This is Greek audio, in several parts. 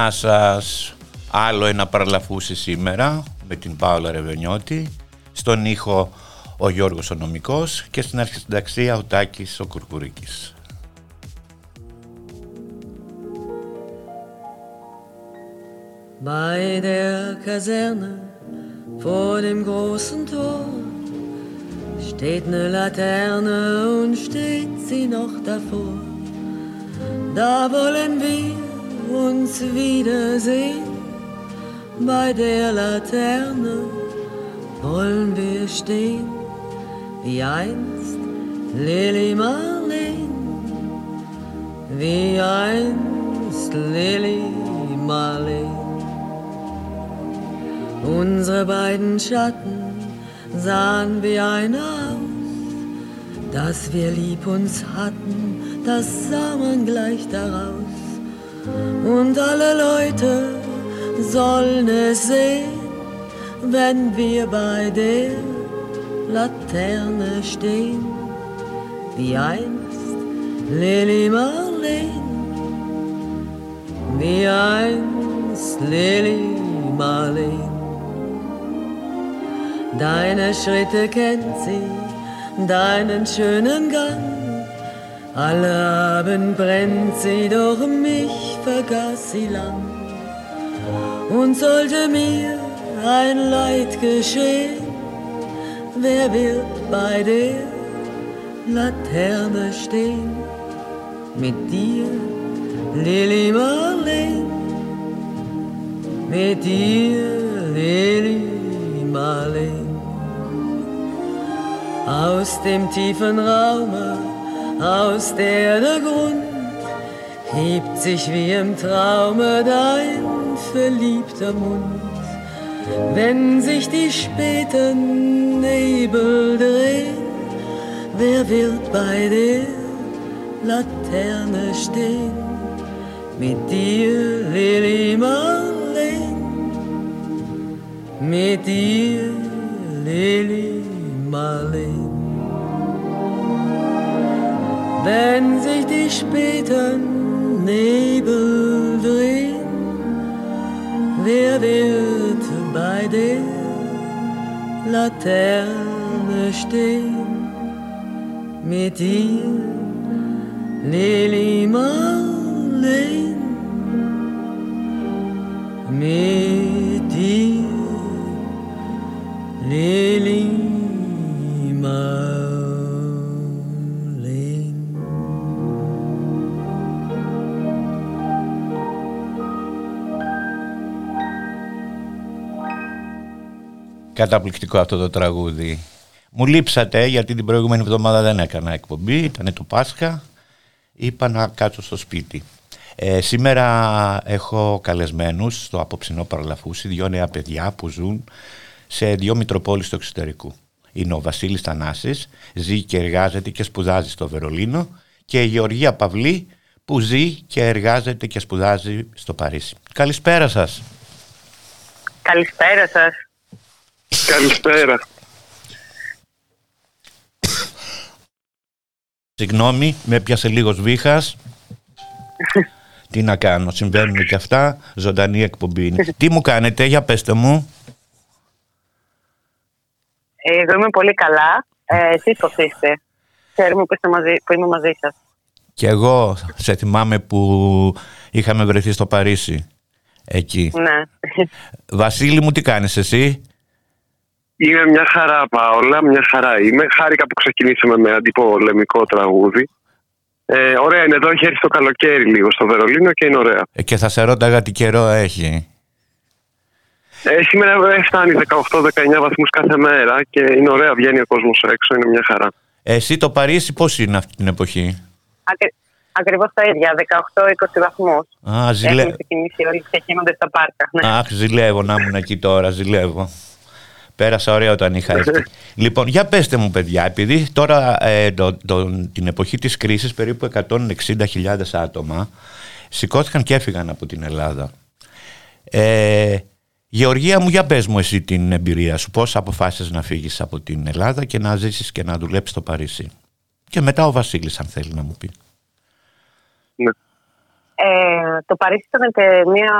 Γεια σας. Άλλο ένα παραλαφούσι σήμερα με την Πάολα Ρεβενιώτη. Στον ήχο ο Γιώργος ο Νομικός και στην αρχισυνταξία ο Τάκης ο Κουρκουρίκης. Bei der Kaserne vor dem großen Tor steht eine Laterne und steht sie noch davor. Da wollen wir uns wiedersehen. Bei der Laterne wollen wir stehen, wie einst Lili Marleen, wie einst Lili Marleen. Unsere beiden Schatten sahen wie ein aus, dass wir lieb uns hatten, das sah man gleich daraus und alle Leute sollen es sehen, wenn wir bei der Laterne stehen, wie einst Lili Marleen, wie einst Lili Marleen. Deine Schritte kennt sie, deinen schönen Gang alle Abend brennt sie, doch mich vergaß sie lang. Und sollte mir ein Leid geschehen, wer wird bei der Laterne stehen? Mit dir, Lili Marleen, mit dir, Lili Marleen. Aus dem tiefen Raume aus der der Grund hebt sich wie im Traume dein verliebter Mund. Wenn sich die späten Nebel drehen, wer wird bei der Laterne stehen? Mit dir, Lili Marleen, mit dir, Lili Marleen. Wenn sich die späten Nebel drehen, wer wird bei der Laterne stehen? Mit dir, Lili Marleen, mit dir, Lili Καταπληκτικό αυτό το τραγούδι. Μου λείψατε γιατί την προηγούμενη εβδομάδα δεν έκανα εκπομπή, ήταν το Πάσχα. Είπα να κάτσω στο σπίτι. Ε, σήμερα έχω καλεσμένους στο απόψινό παραλαφούσι δύο νέα παιδιά που ζουν σε δύο Μητροπόλεις του εξωτερικού. Είναι ο Βασίλης Θανάσης, ζει και εργάζεται και σπουδάζει στο Βερολίνο και η Γεωργία Παυλή που ζει και εργάζεται και σπουδάζει στο Παρίσι. Καλησπέρα σας. Καλησπέρα σας. Καλησπέρα. Συγγνώμη, με πιάσε λίγος βήχας. Τι να κάνω, συμβαίνουν και αυτά. Ζωντανή εκπομπή είναι. Τι μου κάνετε, για πέστε μου. Ε, εγώ είμαι πολύ καλά. Ε, εσείς πώς είστε; Ξέρουμε που, είστε μαζί, που είμαι μαζί σας. Και εγώ σε θυμάμαι που είχαμε βρεθεί στο Παρίσι. Εκεί. Ναι. Βασίλη μου, τι κάνεις εσύ; Είμαι μια χαρά, Παόλα, μια χαρά είμαι. Χάρηκα που ξεκινήσαμε με αντιπολεμικό τραγούδι. Ε, ωραία είναι εδώ, έχει έρθει το καλοκαίρι λίγο στο Βερολίνο και είναι ωραία. Ε, και θα σε ρώταγα τι καιρό έχει. Ε, σήμερα ε, φτάνει 18-19 βαθμούς κάθε μέρα και είναι ωραία, βγαίνει ο κόσμος έξω, είναι μια χαρά. Ε, εσύ το Παρίσι πώς είναι αυτή την εποχή; Ακρι... Ακριβώς τα ίδια, 18-20 βαθμούς. Α, ζηλε... Έχουν ξεκινήσει όλοι και γίνονται στα πάρκα. Ναι. Αχ, ζηλεύω να ήμουν εκεί τώρα, ζηλεύω. Πέρασα ωραία όταν είχα έρθει. λοιπόν, για πέστε μου παιδιά, επειδή τώρα ε, το, το, την εποχή της κρίσης περίπου 160.000 άτομα σηκώθηκαν και έφυγαν από την Ελλάδα. Ε, Γεωργία μου, για πες μου εσύ την εμπειρία σου. Πώς αποφάσισες να φύγεις από την Ελλάδα και να ζήσεις και να δουλέψεις στο Παρίσι; Και μετά ο Βασίλης αν θέλει να μου πει. Ναι. Ε, το Παρίσι ήταν και μια,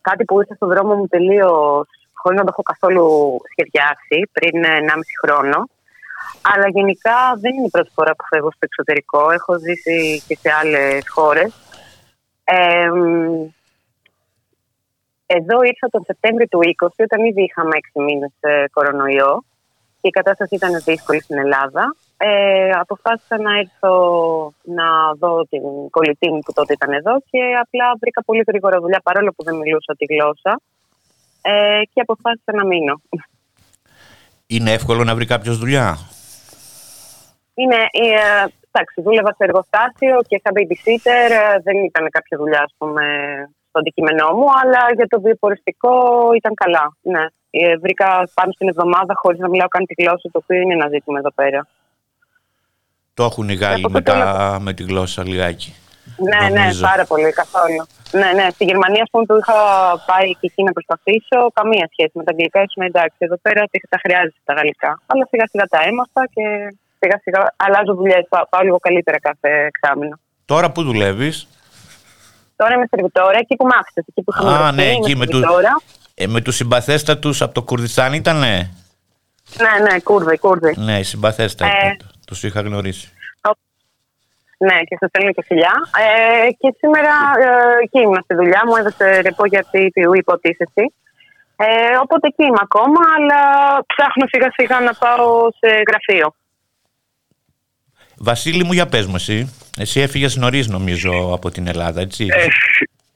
κάτι που ήρθε στον δρόμο μου τελείως χωρί να το έχω καθόλου σχεδιάσει πριν 1,5 χρόνο. Αλλά γενικά δεν είναι η πρώτη φορά που φεύγω στο εξωτερικό. Έχω ζήσει και σε άλλες χώρες. Ε, εδώ ήρθα τον Σεπτέμβριο του 20, όταν ήδη είχαμε 6 μήνες κορονοϊό και η κατάσταση ήταν δύσκολη στην Ελλάδα. Ε, αποφάσισα να έρθω να δω την κολλητή μου που τότε ήταν εδώ και απλά βρήκα πολύ γρήγορα δουλειά παρόλο που δεν μιλούσα τη γλώσσα ε, και αποφάσισα να μείνω. Είναι εύκολο να βρει κάποιος δουλειά; Είναι, ε, εντάξει, δούλευα σε εργοστάσιο και σαν babysitter ε, δεν ήταν κάποια δουλειά ας πούμε, στο αντικείμενό μου, αλλά για το βιοποριστικό ήταν καλά. Ναι. Ε, βρήκα πάνω στην εβδομάδα χωρίς να μιλάω καν τη γλώσσα, το οποίο είναι ένα ζήτημα εδώ πέρα. Το έχουν οι Γάλλοι μετά με τη γλώσσα λιγάκι. Ναι, ναι, πάρα πολύ, καθόλου. Ναι, ναι. Στη Γερμανία, ας πούμε, που είχα πάει και εκεί να προσπαθήσω, καμία σχέση με τα αγγλικά. Ήσουν εντάξει, εδώ πέρα τα χρειάζεται τα γαλλικά. Αλλά σιγά σιγά τα έμαθα και σιγά σιγά αλλάζω δουλειές. Πάω λίγο καλύτερα κάθε εξάμεινο. Τώρα που δουλεύεις; Τώρα είμαι σερβιτόρα, εκεί που μ' άφησε. Εκεί που είχαμε Α, ναι, εκεί με, του, ε, με τους συμπαθέστατους από το Κουρδιστάν ήτανε; Ναι, ναι, Κούρδοι, Κούρδοι. Ναι, συμπαθέστατοι. Ε, τους είχα γνωρίσει. Ναι, και σα στέλνω και φιλιά. Ε, και σήμερα ε, εκεί ήμουν στη δουλειά μου, έδωσε ρεπό για αυτή την υποτίθεση. Ε, οπότε εκεί είμαι ακόμα, αλλά ψάχνω σιγά σιγά να πάω σε γραφείο. Βασίλη μου, για πες μου εσύ. Εσύ έφυγες νωρίς νομίζω από την Ελλάδα, έτσι. Ε,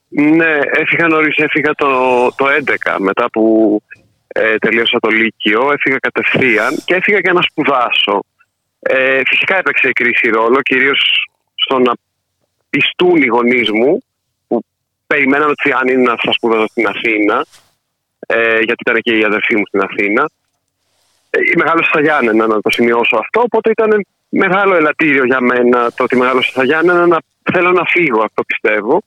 ναι, έφυγα νωρίς, έφυγα το, το 11 μετά που ε, τελείωσα το Λύκειο, έφυγα κατευθείαν και έφυγα για να σπουδάσω. Ε, φυσικά έπαιξε η κρίση ρόλο, κυρίως στο να πιστούν οι γονείς μου που περιμέναν ότι αν είναι να θα σπουδάζω στην Αθήνα, ε, γιατί ήταν και η αδερφή μου στην Αθήνα. Ε, μεγάλο στα Γιάννενα, να το σημειώσω αυτό. Οπότε ήταν μεγάλο ελαττήριο για μένα το ότι μεγάλο στα Γιάννενα να θέλω να φύγω, αυτό πιστεύω.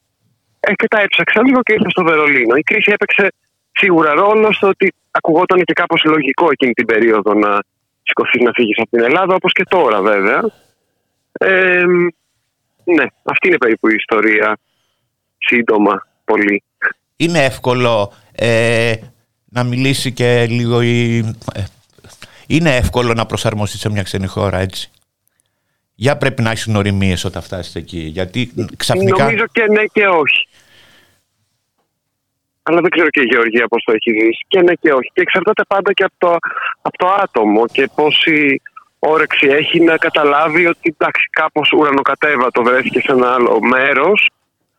Ε, και τα έψαξα λίγο και ήρθα στο Βερολίνο. Η κρίση έπαιξε σίγουρα ρόλο στο ότι ακουγόταν και κάπως λογικό εκείνη την περίοδο να σηκωθείς να φύγεις από την Ελλάδα, όπως και τώρα βέβαια. Ε, ναι, αυτή είναι περίπου η ιστορία. Σύντομα, πολύ. Είναι εύκολο ε, να μιλήσει και λίγο η... Ε, είναι εύκολο να προσαρμοστεί σε μια ξένη χώρα, έτσι. Για πρέπει να έχεις οριμίες όταν φτάσεις εκεί. Γιατί ξαφνικά. Νομίζω και ναι και όχι. Αλλά δεν ξέρω και η Γεωργία πώς το έχει δει. Και ναι και όχι. Και εξαρτάται πάντα και από το, από το άτομο και πόση όρεξη έχει να καταλάβει ότι εντάξει, κάπως ουρανοκατέβατο βρέθηκε σε ένα άλλο μέρος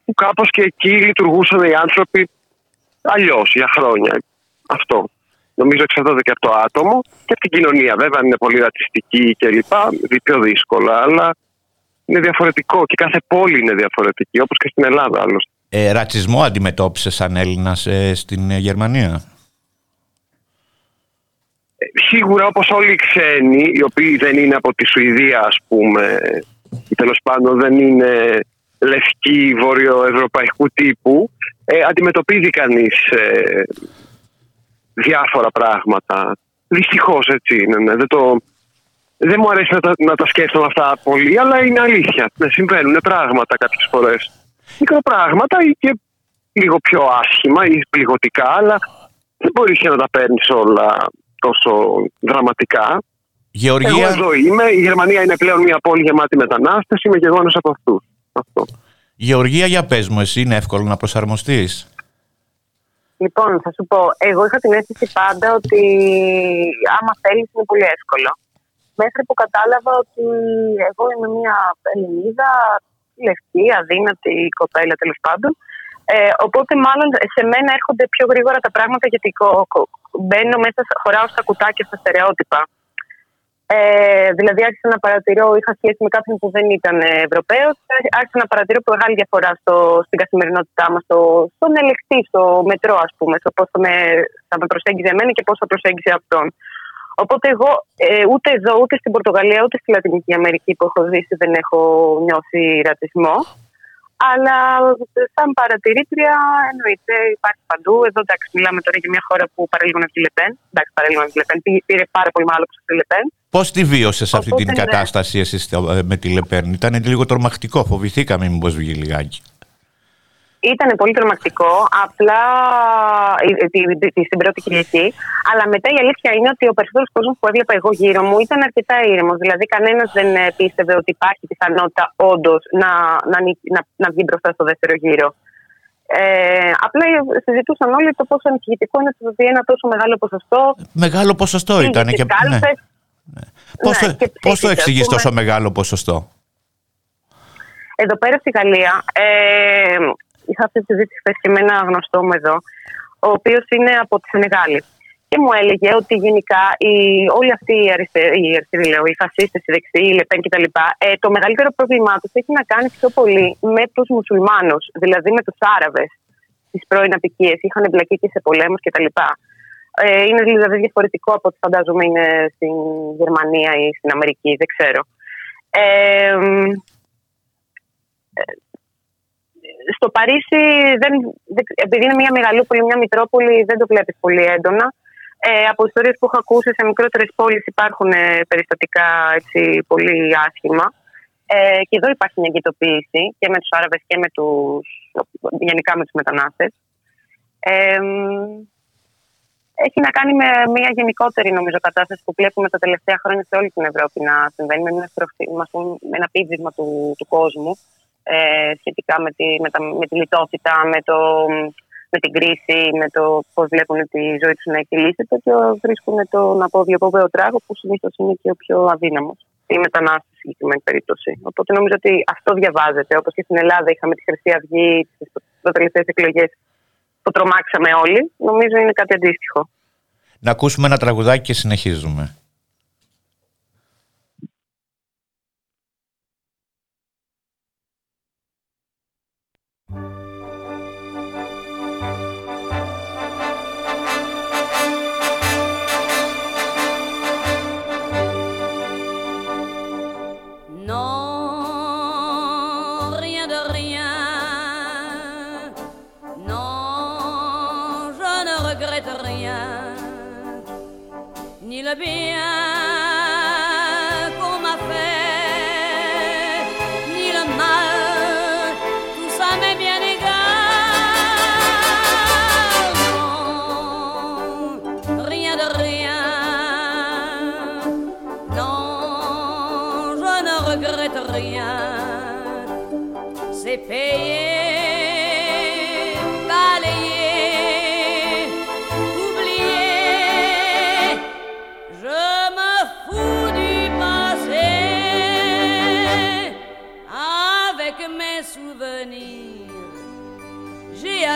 που κάπως και εκεί λειτουργούσαν οι άνθρωποι αλλιώς για χρόνια. Αυτό. Νομίζω εξαρτάται και από το άτομο και από την κοινωνία. Βέβαια, αν είναι πολύ ρατσιστική κλπ. Δει πιο δύσκολα, αλλά είναι διαφορετικό και κάθε πόλη είναι διαφορετική, όπως και στην Ελλάδα άλλωστε. Ε, ρατσισμό αντιμετώπισες σαν Έλληνας ε, στην Γερμανία; Σίγουρα όπως όλοι οι ξένοι, οι οποίοι δεν είναι από τη Σουηδία ας πούμε, ή τέλος πάντων δεν είναι λευκοί βορειοευρωπαϊκού τύπου, ε, αντιμετωπίζει κανείς ε, διάφορα πράγματα. Δυστυχώς έτσι είναι. Ναι. Δεν, το, δεν μου αρέσει να τα, να τα σκέφτομαι αυτά πολύ, αλλά είναι αλήθεια. Ναι, συμβαίνουν πράγματα κάποιες φορές. Μικροπράγματα ή και λίγο πιο άσχημα ή πληγωτικά, αλλά δεν μπορείς να τα παίρνεις όλα τόσο δραματικά. Γεωργία... Εγώ εδώ είμαι. Η Γερμανία είναι πλέον μια πόλη γεμάτη μετανάστες. Είμαι και εγώ ένας από αυτούς. Αυτό. Γεωργία, για πες μου, εσύ είναι εύκολο να προσαρμοστείς; Λοιπόν, θα σου πω, εγώ είχα την αίσθηση πάντα ότι άμα θέλεις είναι πολύ εύκολο. μέχρι που κατάλαβα ότι εγώ είμαι μια Ελληνίδα, λευκή, αδύνατη κοπέλα τέλος πάντων. Ε, οπότε μάλλον σε μένα έρχονται πιο γρήγορα τα πράγματα γιατί μπαίνω μέσα, χωράω στα κουτάκια, στα στερεότυπα. Ε, δηλαδή άρχισα να παρατηρώ, είχα σχέση με κάποιον που δεν ήταν Ευρωπαίος, άρχισα να παρατηρώ μεγάλη διαφορά στο, στην καθημερινότητά μας, στο, στον ελεκτή, στο μετρό, ας πούμε, στο πώς θα με, θα με προσέγγιζε εμένα και πώς θα προσέγγιζε αυτόν. Οπότε εγώ ε, ούτε εδώ, ούτε στην Πορτογαλία, ούτε στη Λατινική Αμερική που έχω ζήσει δεν έχω νιώσει ρατσισμό. Αλλά σαν παρατηρήτρια εννοείται υπάρχει παντού. Εδώ εντάξει, μιλάμε τώρα για μια χώρα που παραλίγωνε τη Λεπέν. Εντάξει, παραλίγωνε τη Λεπέν. Πήρε πάρα πολύ μεγάλο ποσοστό τη Λεπέν. Πώς τη βίωσες αυτή την ναι. κατάσταση εσύ με τη Λεπέν, Ήταν λίγο τρομακτικό. Φοβηθήκαμε μήπως βγει λιγάκι. Ήταν πολύ τρομακτικό, απλά στην πρώτη Κυριακή. Αλλά μετά η αλήθεια είναι ότι ο περισσότερος κόσμος που έβλεπα εγώ γύρω μου ήταν αρκετά ήρεμος. Δηλαδή, κανένας δεν ε, πίστευε ότι υπάρχει πιθανότητα όντως να, να, να, να βγει μπροστά στο δεύτερο γύρο. Ε, απλά συζητούσαν όλοι το πόσο ανησυχητικό είναι ότι ένα τόσο μεγάλο ποσοστό. Μεγάλο ποσοστό ήταν. Και, ναι. ναι. Πόσο, ναι, πώς το εξηγείς τόσο μεγάλο ποσοστό; Εδώ πέρα στη Γαλλία, ε, είχα αυτή τη συζήτηση χθες και με ένα γνωστό μου εδώ, ο οποίος είναι από τη Σενεγάλη. Και μου έλεγε ότι γενικά οι, όλοι αυτοί οι αριστεροί, οι, αριστεροί, λέω, οι φασίστες, οι δεξιοί, οι Λεπέν κτλ., ε, το μεγαλύτερο πρόβλημά τους έχει να κάνει πιο πολύ με τους μουσουλμάνους, δηλαδή με τους Άραβες τι πρώην απικίες. Είχαν εμπλακεί και σε πολέμους κτλ. Ε, είναι δηλαδή διαφορετικό από ό,τι φαντάζομαι είναι στην Γερμανία ή στην Αμερική, δεν ξέρω. Ε, στο Παρίσι, δεν, επειδή είναι μια μεγαλούπολη, μια μητρόπολη, δεν το βλέπεις πολύ έντονα. Ε, από ιστορίες που έχω ακούσει σε μικρότερες πόλεις υπάρχουν ε, περιστατικά έτσι, πολύ άσχημα. Ε, και εδώ υπάρχει μια εγκυτοποίηση και με τους Άραβες και με τους, γενικά με τους μετανάστες. Ε, έχει να κάνει με μια γενικότερη νομίζω κατάσταση που βλέπουμε τα τελευταία χρόνια σε όλη την Ευρώπη να συμβαίνει με ένα, με ένα πίδισμα του, του κόσμου ε, σχετικά με τη, με, τα, με τη λιτότητα, με, το, με την κρίση, με το πώς βλέπουν τη ζωή τους να εκκυλήσεται και βρίσκουν τον αποδιοποβαίο τράγος που συνήθως είναι και ο πιο αδύναμος. Η μετανάστε στη συγκεκριμένη περίπτωση. Οπότε νομίζω ότι αυτό διαβάζεται. Όπως και στην Ελλάδα είχαμε τη Χρυσή Αυγή, τις τελευταίες εκλογές που τρομάξαμε όλοι. Νομίζω είναι κάτι αντίστοιχο. Να ακούσουμε ένα τραγουδάκι και συνεχίζουμε. لبين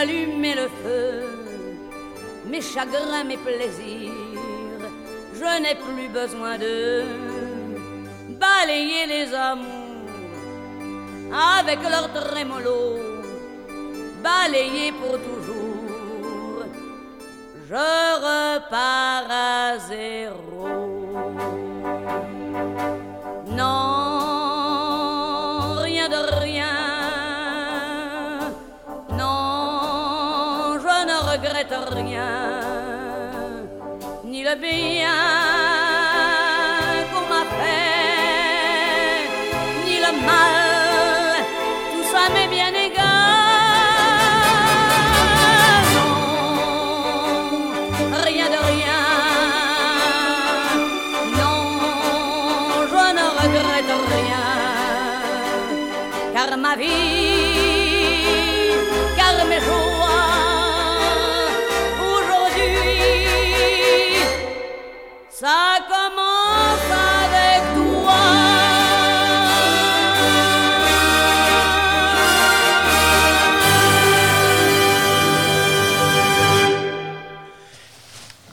allumer le feu, mes chagrins, mes plaisirs, je n'ai plus besoin de balayer les amours avec leur trémolo, balayer pour toujours. Je repars à zéro. bien.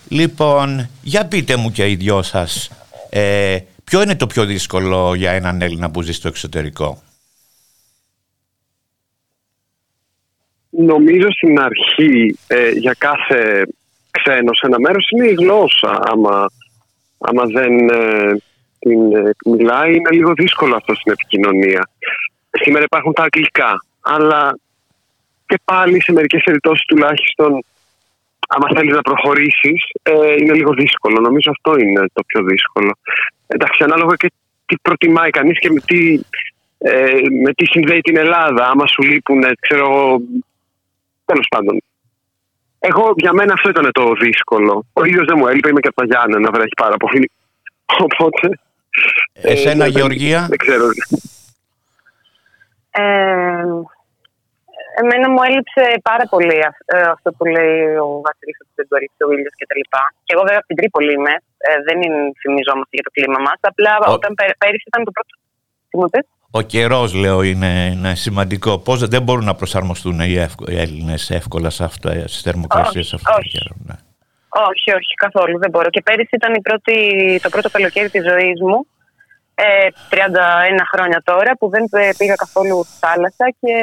Λοιπόν, για πείτε μου και οι δυο σας, ε, ποιο είναι το πιο δύσκολο για έναν Έλληνα που ζει στο εξωτερικό; Νομίζω στην αρχή ε, για κάθε ξένο σε ένα μέρος είναι η γλώσσα. Άμα, άμα δεν ε, την ε, μιλάει είναι λίγο δύσκολο αυτό στην επικοινωνία. Σήμερα υπάρχουν τα αγγλικά, αλλά και πάλι σε μερικές περιπτώσεις τουλάχιστον άμα θέλεις να προχωρήσεις, ε, είναι λίγο δύσκολο. Νομίζω αυτό είναι το πιο δύσκολο. Εντάξει, ανάλογα και τι προτιμάει κανείς και με τι, ε, με τι συνδέει την Ελλάδα. Άμα σου λείπουν, ξέρω εγώ. Τέλος πάντων. Εγώ για μένα αυτό ήταν το δύσκολο. Ο ήλιος δεν μου έλειπε, είμαι και από τα Γιάννενα, βρέχει πάρα πολύ. Οπότε. Εσένα, ε, Γεωργία; Δεν, ξέρω. Ε, Εμένα μου έλειψε πάρα πολύ ε, αυτό που λέει ο Βασίλης ότι δεν μπορεί ο ήλιος κτλ. Και, και εγώ βέβαια από την Τρίπολη είμαι. Ε, δεν θυμιζόμαστε για το κλίμα μας. Απλά ο... όταν πέρυσι ήταν το πρώτο. Τι μου Ο καιρός, λέω, είναι, είναι σημαντικό. Πώς δεν μπορούν να προσαρμοστούν οι, οι Έλληνες εύκολα σε αυτέ τι θερμοκρασίες αυτό το καιρό. Ναι. Όχι, όχι, καθόλου δεν μπορώ. Και πέρυσι ήταν η πρώτη, το πρώτο καλοκαίρι της ζωής μου 31 ε, χρόνια τώρα που δεν πήγα καθόλου στη θάλασσα και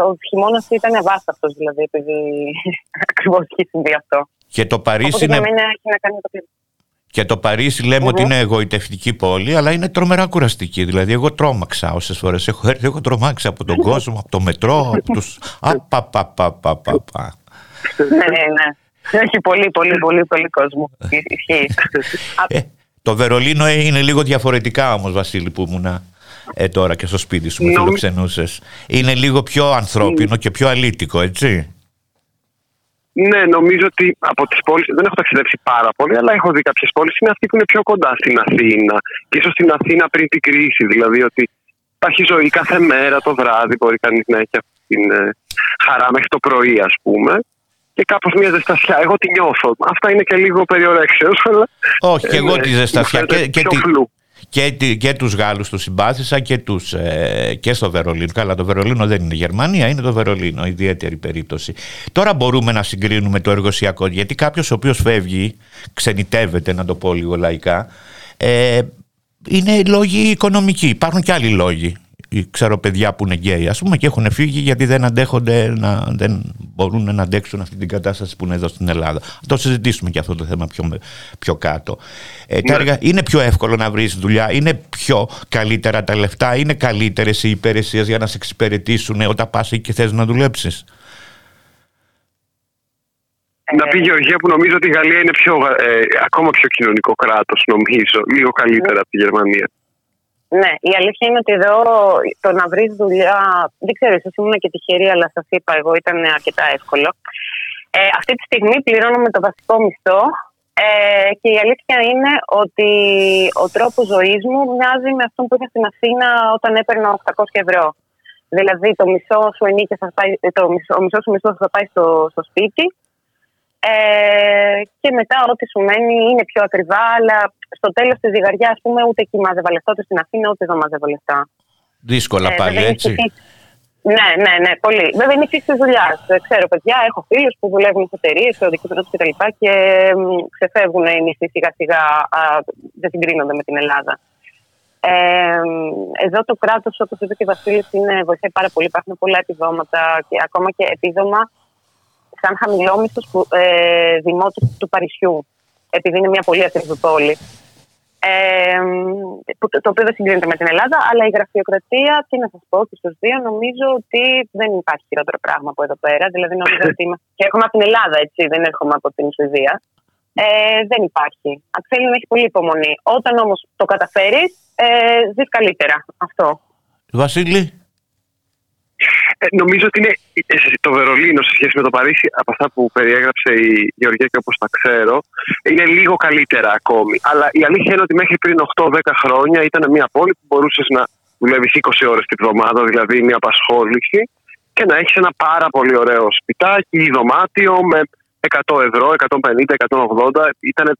ο χειμώνας ήταν αβάσταχτος δηλαδή επειδή ακριβώς έχει συμβεί αυτό. Και το Παρίσι είναι... Και το Παρίσι ότι είναι εγωιτευτική πόλη, αλλά είναι τρομερά κουραστική. Δηλαδή, εγώ τρόμαξα όσες φορές έχω έρθει. Έχω τρομάξει από τον κόσμο, από το μετρό, από του. Απαπαπαπαπαπα. Ναι, ναι, ναι. Έχει πολύ, πολύ, πολύ, πολύ κόσμο. Ισχύει. Ε, το Βερολίνο είναι λίγο διαφορετικά όμως Βασίλη που ήμουνα ε, τώρα και στο σπίτι σου με φιλοξενούσες. Είναι λίγο πιο ανθρώπινο και πιο αλήτικο έτσι. Ναι, νομίζω ότι από τις πόλεις. Δεν έχω ταξιδέψει πάρα πολύ, αλλά έχω δει κάποιες πόλεις. Είναι αυτή που είναι πιο κοντά στην Αθήνα. Και ίσως στην Αθήνα πριν την κρίση. Δηλαδή ότι υπάρχει ζωή κάθε μέρα το βράδυ. Μπορεί κανείς να έχει αυτή την ε, χαρά μέχρι το πρωί, ας πούμε και κάπως μια ζεστασιά. Εγώ τη νιώθω. Αυτά είναι και λίγο περιορέξεως. Αλλά Όχι, και εγώ τη ζεστασιά. Και, και, και, και τους Γάλλους τους συμπάθησα και, τους, ε, και στο Βερολίνο. Καλά το Βερολίνο δεν είναι Γερμανία, είναι το Βερολίνο, ιδιαίτερη περίπτωση. Τώρα μπορούμε να συγκρίνουμε το εργοσιακό, γιατί κάποιος ο οποίος φεύγει, ξενιτεύεται να το πω λίγο λαϊκά, ε, είναι λόγοι οικονομικοί. Υπάρχουν και άλλοι λόγοι ξέρω παιδιά που είναι γκέι ας πούμε και έχουν φύγει γιατί δεν αντέχονται να, δεν μπορούν να αντέξουν αυτή την κατάσταση που είναι εδώ στην Ελλάδα. το συζητήσουμε και αυτό το θέμα πιο, πιο κάτω. Ε, ναι. είναι πιο εύκολο να βρεις δουλειά, είναι πιο καλύτερα τα λεφτά, είναι καλύτερες οι υπηρεσίες για να σε εξυπηρετήσουν όταν πας εκεί και θες να δουλέψεις. Να πει Γεωργία που νομίζω ότι η Γαλλία είναι πιο, ε, ακόμα πιο κοινωνικό κράτος νομίζω, λίγο καλύτερα από τη Γερμανία. Ναι, η αλήθεια είναι ότι εδώ το να βρεις δουλειά. Δεν ξέρω, ίσως ήμουν και τυχερή, αλλά σας είπα, εγώ ήταν αρκετά εύκολο. Ε, αυτή τη στιγμή πληρώνουμε το βασικό μισθό ε, και η αλήθεια είναι ότι ο τρόπος ζωής μου μοιάζει με αυτόν που είχα στην Αθήνα όταν έπαιρνα 800 ευρώ. Δηλαδή το μισό σου ενίκεια θα πάει, το μισό, ο μισός σου μισθός θα πάει στο, στο σπίτι ε, και μετά ό,τι σου μένει είναι πιο ακριβά, αλλά στο τέλος της ζυγαριάς, ας πούμε, ούτε εκεί μάζευα λεφτά, ούτε στην Αθήνα, ούτε εδώ μάζευα λεφτά. Δύσκολα ε, πάλι, έτσι. Ναι, ναι, ναι, πολύ. Βέβαια είναι η φύση τη δουλειά. Ε, ξέρω παιδιά, έχω φίλους που δουλεύουν σε εταιρείες, σε οδικούς τρόπους κτλ. Και, και ξεφεύγουν οι μισθοί σιγά σιγά, δεν συγκρίνονται με την Ελλάδα. Ε, εδώ το κράτος, όπως είπε και ο Βασίλης, βοηθάει πάρα πολύ. Υπάρχουν πολλά επιδόματα και ακόμα και επίδομα σαν χαμηλόμισθος ε, δημότου του Παρισιού επειδή είναι μια πολύ ακριβή πόλη. Ε, το οποίο δεν συγκρίνεται με την Ελλάδα, αλλά η γραφειοκρατία, τι να σας πω και στους δύο, νομίζω ότι δεν υπάρχει χειρότερο πράγμα από εδώ πέρα. Δηλαδή, νομίζω ότι είμαστε. Και έρχομαι από την Ελλάδα, έτσι, δεν έρχομαι από την Σουηδία. Ε, δεν υπάρχει. Θέλει να έχει πολύ υπομονή. Όταν όμως το καταφέρεις, ε, ζεις καλύτερα. Αυτό. Βασίλη; Ε, νομίζω ότι είναι ε, το Βερολίνο σε σχέση με το Παρίσι, από αυτά που περιέγραψε η Γεωργία και όπως τα ξέρω, είναι λίγο καλύτερα ακόμη. Αλλά η αλήθεια είναι ότι μέχρι πριν 8-10 χρόνια ήταν μια πόλη που μπορούσες να δουλεύεις 20 ώρες την εβδομάδα, δηλαδή μια απασχόληση, και να έχεις ένα πάρα πολύ ωραίο σπιτάκι ή δωμάτιο με 100 ευρώ, 150, 180. Ήταν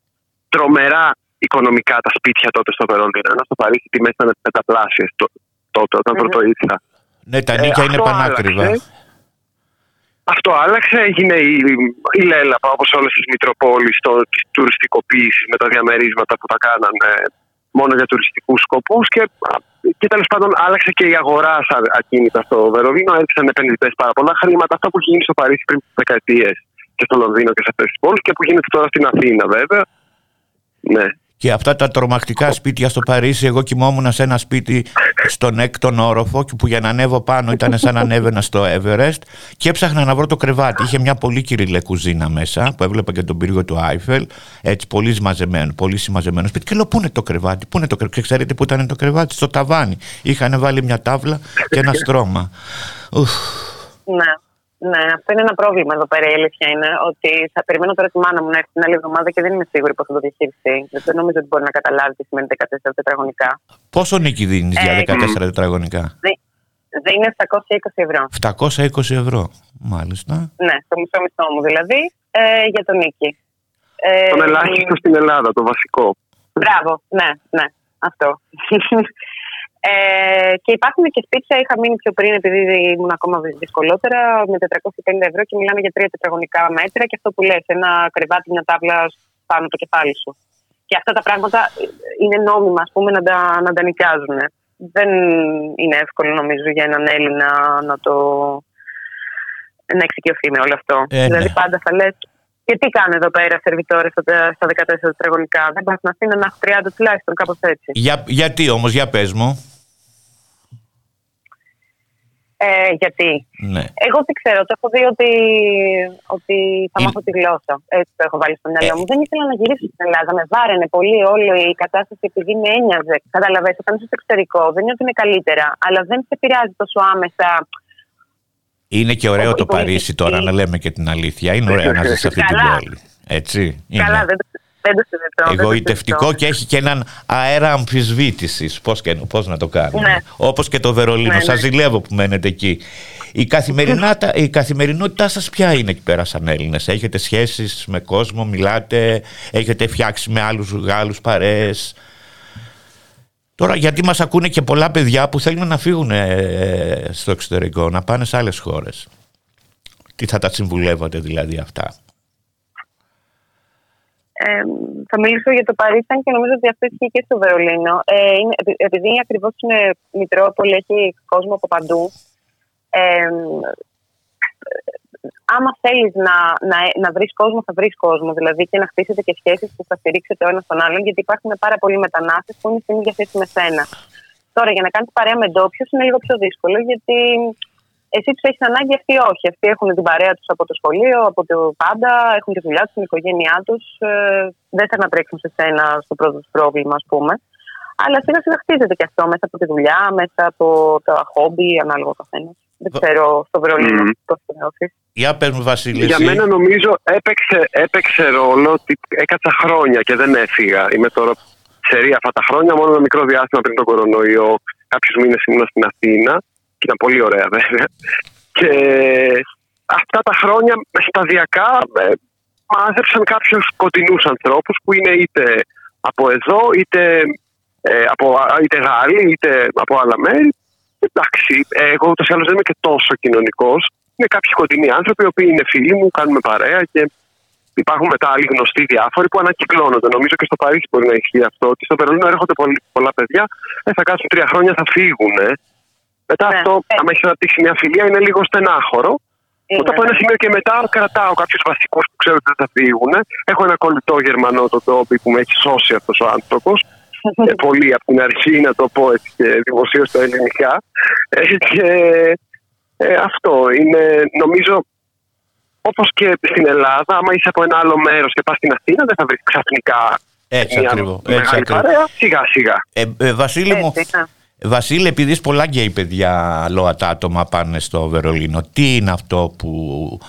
τρομερά οικονομικά τα σπίτια τότε στο Βερολίνο. Ενώ στο Παρίσι οι τιμέ ήταν πενταπλάσιε τότε, όταν mm-hmm. πρώτο ήρθα. Ναι, τα νίκια ε, είναι πανάκριβα. αυτό άλλαξε. Έγινε η, η Λέλαπα, όπως όλες τις Μητροπόλεις, της τουριστικοποίησης με τα διαμερίσματα που τα κάνανε μόνο για τουριστικούς σκοπούς. Και, και τέλος πάντων άλλαξε και η αγορά σαν ακίνητα στο Βερολίνο. Έδειξαν επενδυτέ πάρα πολλά χρήματα. Αυτό που γίνει στο Παρίσι πριν δεκαετίες και στο Λονδίνο και σε αυτές τις πόλεις και που γίνεται τώρα στην Αθήνα, βέβαια. Ναι. Και αυτά τα τρομακτικά σπίτια στο Παρίσι, εγώ κοιμόμουν σε ένα σπίτι στον έκτον όροφο και που για να ανέβω πάνω ήταν σαν να ανέβαινα στο Everest και έψαχνα να βρω το κρεβάτι. Είχε μια πολύ κυριλέ κουζίνα μέσα που έβλεπα και τον πύργο του Άιφελ, έτσι πολύ συμμαζεμένο, πολύ συμμαζεμένο σπίτι. Και λέω πού είναι το κρεβάτι, πού είναι το κρεβάτι. Και ξέρετε πού ήταν το κρεβάτι, στο ταβάνι. Είχαν βάλει μια τάβλα και ένα στρώμα. Ναι. Ναι, αυτό είναι ένα πρόβλημα εδώ πέρα. Η αλήθεια είναι ότι θα περιμένω τώρα τη μάνα μου να έρθει την άλλη εβδομάδα και δεν είμαι σίγουρη πώς θα το διαχειριστεί. Δεν νομίζω ότι μπορεί να καταλάβει τι σημαίνει 14 τετραγωνικά. Πόσο νίκη δίνεις για 14 ε, τετραγωνικά, Δεν είναι 720 ευρώ. 720 ευρώ, μάλιστα. Ναι, το μισό μισό μου δηλαδή ε, για τον νίκη. Ε, τον ελάχιστο στην Ελλάδα, το βασικό. Μπράβο, ναι, ναι, αυτό. Ε, και υπάρχουν και σπίτια, είχα μείνει πιο πριν επειδή ήμουν ακόμα δυσκολότερα, με 450 ευρώ και μιλάμε για τρία τετραγωνικά μέτρα και αυτό που λες, ένα κρεβάτι, μια τάβλα πάνω από το κεφάλι σου. Και αυτά τα πράγματα είναι νόμιμα, ας πούμε, να τα, να τα νοικιάζουν. Δεν είναι εύκολο, νομίζω, για έναν Έλληνα να το να εξοικειωθεί με όλο αυτό. Ε, ναι. δηλαδή, πάντα θα λες, και τι κάνουν εδώ πέρα σερβιτόρε στα 14 τετραγωνικά; Δεν πας στην Αθήνα να έχει 30 τουλάχιστον, κάπως έτσι. Για, γιατί όμως, για πες μου. Ε, γιατί. Ναι. Εγώ δεν ξέρω. Το έχω δει ότι, ότι θα μάθω τη γλώσσα. Έτσι το έχω βάλει στο μυαλό μου. Ε. Δεν ήθελα να γυρίσω στην Ελλάδα. Με βάραινε πολύ όλη η κατάσταση επειδή με ένοιαζε. Καταλαβαίνετε, όταν είσαι στο εξωτερικό δεν είναι ότι είναι καλύτερα, αλλά δεν σε επηρεάζει τόσο άμεσα. Είναι και ωραίο το Παρίσι τώρα, να λέμε και την αλήθεια. Είναι ωραίο να ζεις σε αυτή την πόλη. Έτσι. Καλά, δεν Εγωιτευτικό και έχει και έναν αέρα αμφισβήτησης. Πώς πώς να το κάνει. Ναι. Όπως και το Βερολίνο. Ναι, Σας ναι. ζηλεύω που μένετε εκεί. Η, η καθημερινότητά σας ποια είναι εκεί πέρα σαν Έλληνες; Έχετε σχέσεις με κόσμο, μιλάτε, έχετε φτιάξει με άλλους Γάλλου παρέες; Τώρα γιατί μας ακούνε και πολλά παιδιά που θέλουν να φύγουν ε, στο εξωτερικό, να πάνε σε άλλες χώρες. Τι θα τα συμβουλεύατε δηλαδή αυτά; Ε, θα μιλήσω για το Παρίσι, και νομίζω ότι αυτό ισχύει και στο Βερολίνο. Ε, είναι, επειδή ακριβώς είναι Μητρόπολη, έχει κόσμο από παντού. Ε, άμα θέλεις να, να, να βρεις κόσμο, θα βρεις κόσμο. Δηλαδή και να χτίσετε και σχέσεις που θα στηρίξετε ο ένας τον άλλον, γιατί υπάρχουν πάρα πολλοί μετανάστες που είναι στην ίδια θέση με σένα. Τώρα, για να κάνεις παρέα με ντόπιους είναι λίγο πιο δύσκολο, γιατί εσύ τους έχεις ανάγκη, αυτοί όχι. Αυτοί έχουν την παρέα τους από το σχολείο, από το πάντα, έχουν τη δουλειά τους, την οικογένειά τους. Ε, δεν θα ανατρέξουν σε σένα στο πρώτο τους πρόβλημα, ας πούμε. Αλλά σιγά σιγά χτίζεται και αυτό μέσα από τη δουλειά, μέσα από τα χόμπι, ανάλογα ο καθένας. Δεν ξέρω στο Βερολίνο mm. πώς το νιώθεις. Για πες μου, Βασίλη. Για μένα νομίζω έπαιξε, έπαιξε ρόλο ότι έκατσα χρόνια και δεν έφυγα. Είμαι τώρα σε αυτά τα χρόνια, μόνο ένα μικρό διάστημα πριν τον κορονοϊό. Κάποιους μήνες ήμουν στην Αθήνα και ήταν πολύ ωραία βέβαια. Και αυτά τα χρόνια σταδιακά ε, μάζεψαν κάποιους κοντινούς ανθρώπους που είναι είτε από εδώ, είτε, ε, από, είτε Γάλλοι, είτε από άλλα μέρη. Εντάξει, εγώ ούτως ή άλλως δεν είμαι και τόσο κοινωνικός. Είναι κάποιοι κοντινοί άνθρωποι, οι οποίοι είναι φίλοι μου, κάνουμε παρέα και υπάρχουν μετά άλλοι γνωστοί διάφοροι που ανακυκλώνονται. Νομίζω και στο Παρίσι μπορεί να ισχύει αυτό. Ότι στο Βερολίνο έρχονται πολλά παιδιά, ε, θα κάτσουν τρία χρόνια, θα φύγουν. Μετά ναι. αυτό, ε. άμα έχει αναπτύξει μια φιλία, είναι λίγο στενάχωρο. Είναι. Οπότε από ένα σημείο και μετά κρατάω κάποιους βασικούς που ξέρω ότι δεν θα φύγουν. Έχω ένα κολλητό Γερμανό, το Τόμπι, που με έχει σώσει αυτός ο άνθρωπος. ε, πολύ από την αρχή, να το πω έτσι και δημοσίως στα ελληνικά. Ε, και ε, αυτό είναι, νομίζω, όπως και στην Ελλάδα, άμα είσαι από ένα άλλο μέρος και πας στην Αθήνα, δεν θα βρεις ξαφνικά έτσι μια ακριβώς, μεγάλη παρέα. Σιγά σιγά. Ε, ε, Βασίλη μου, Βασίλη, επειδή πολλά γκέι παιδιά ΛΟΑΤΑ άτομα πάνε στο Βερολίνο, τι είναι αυτό που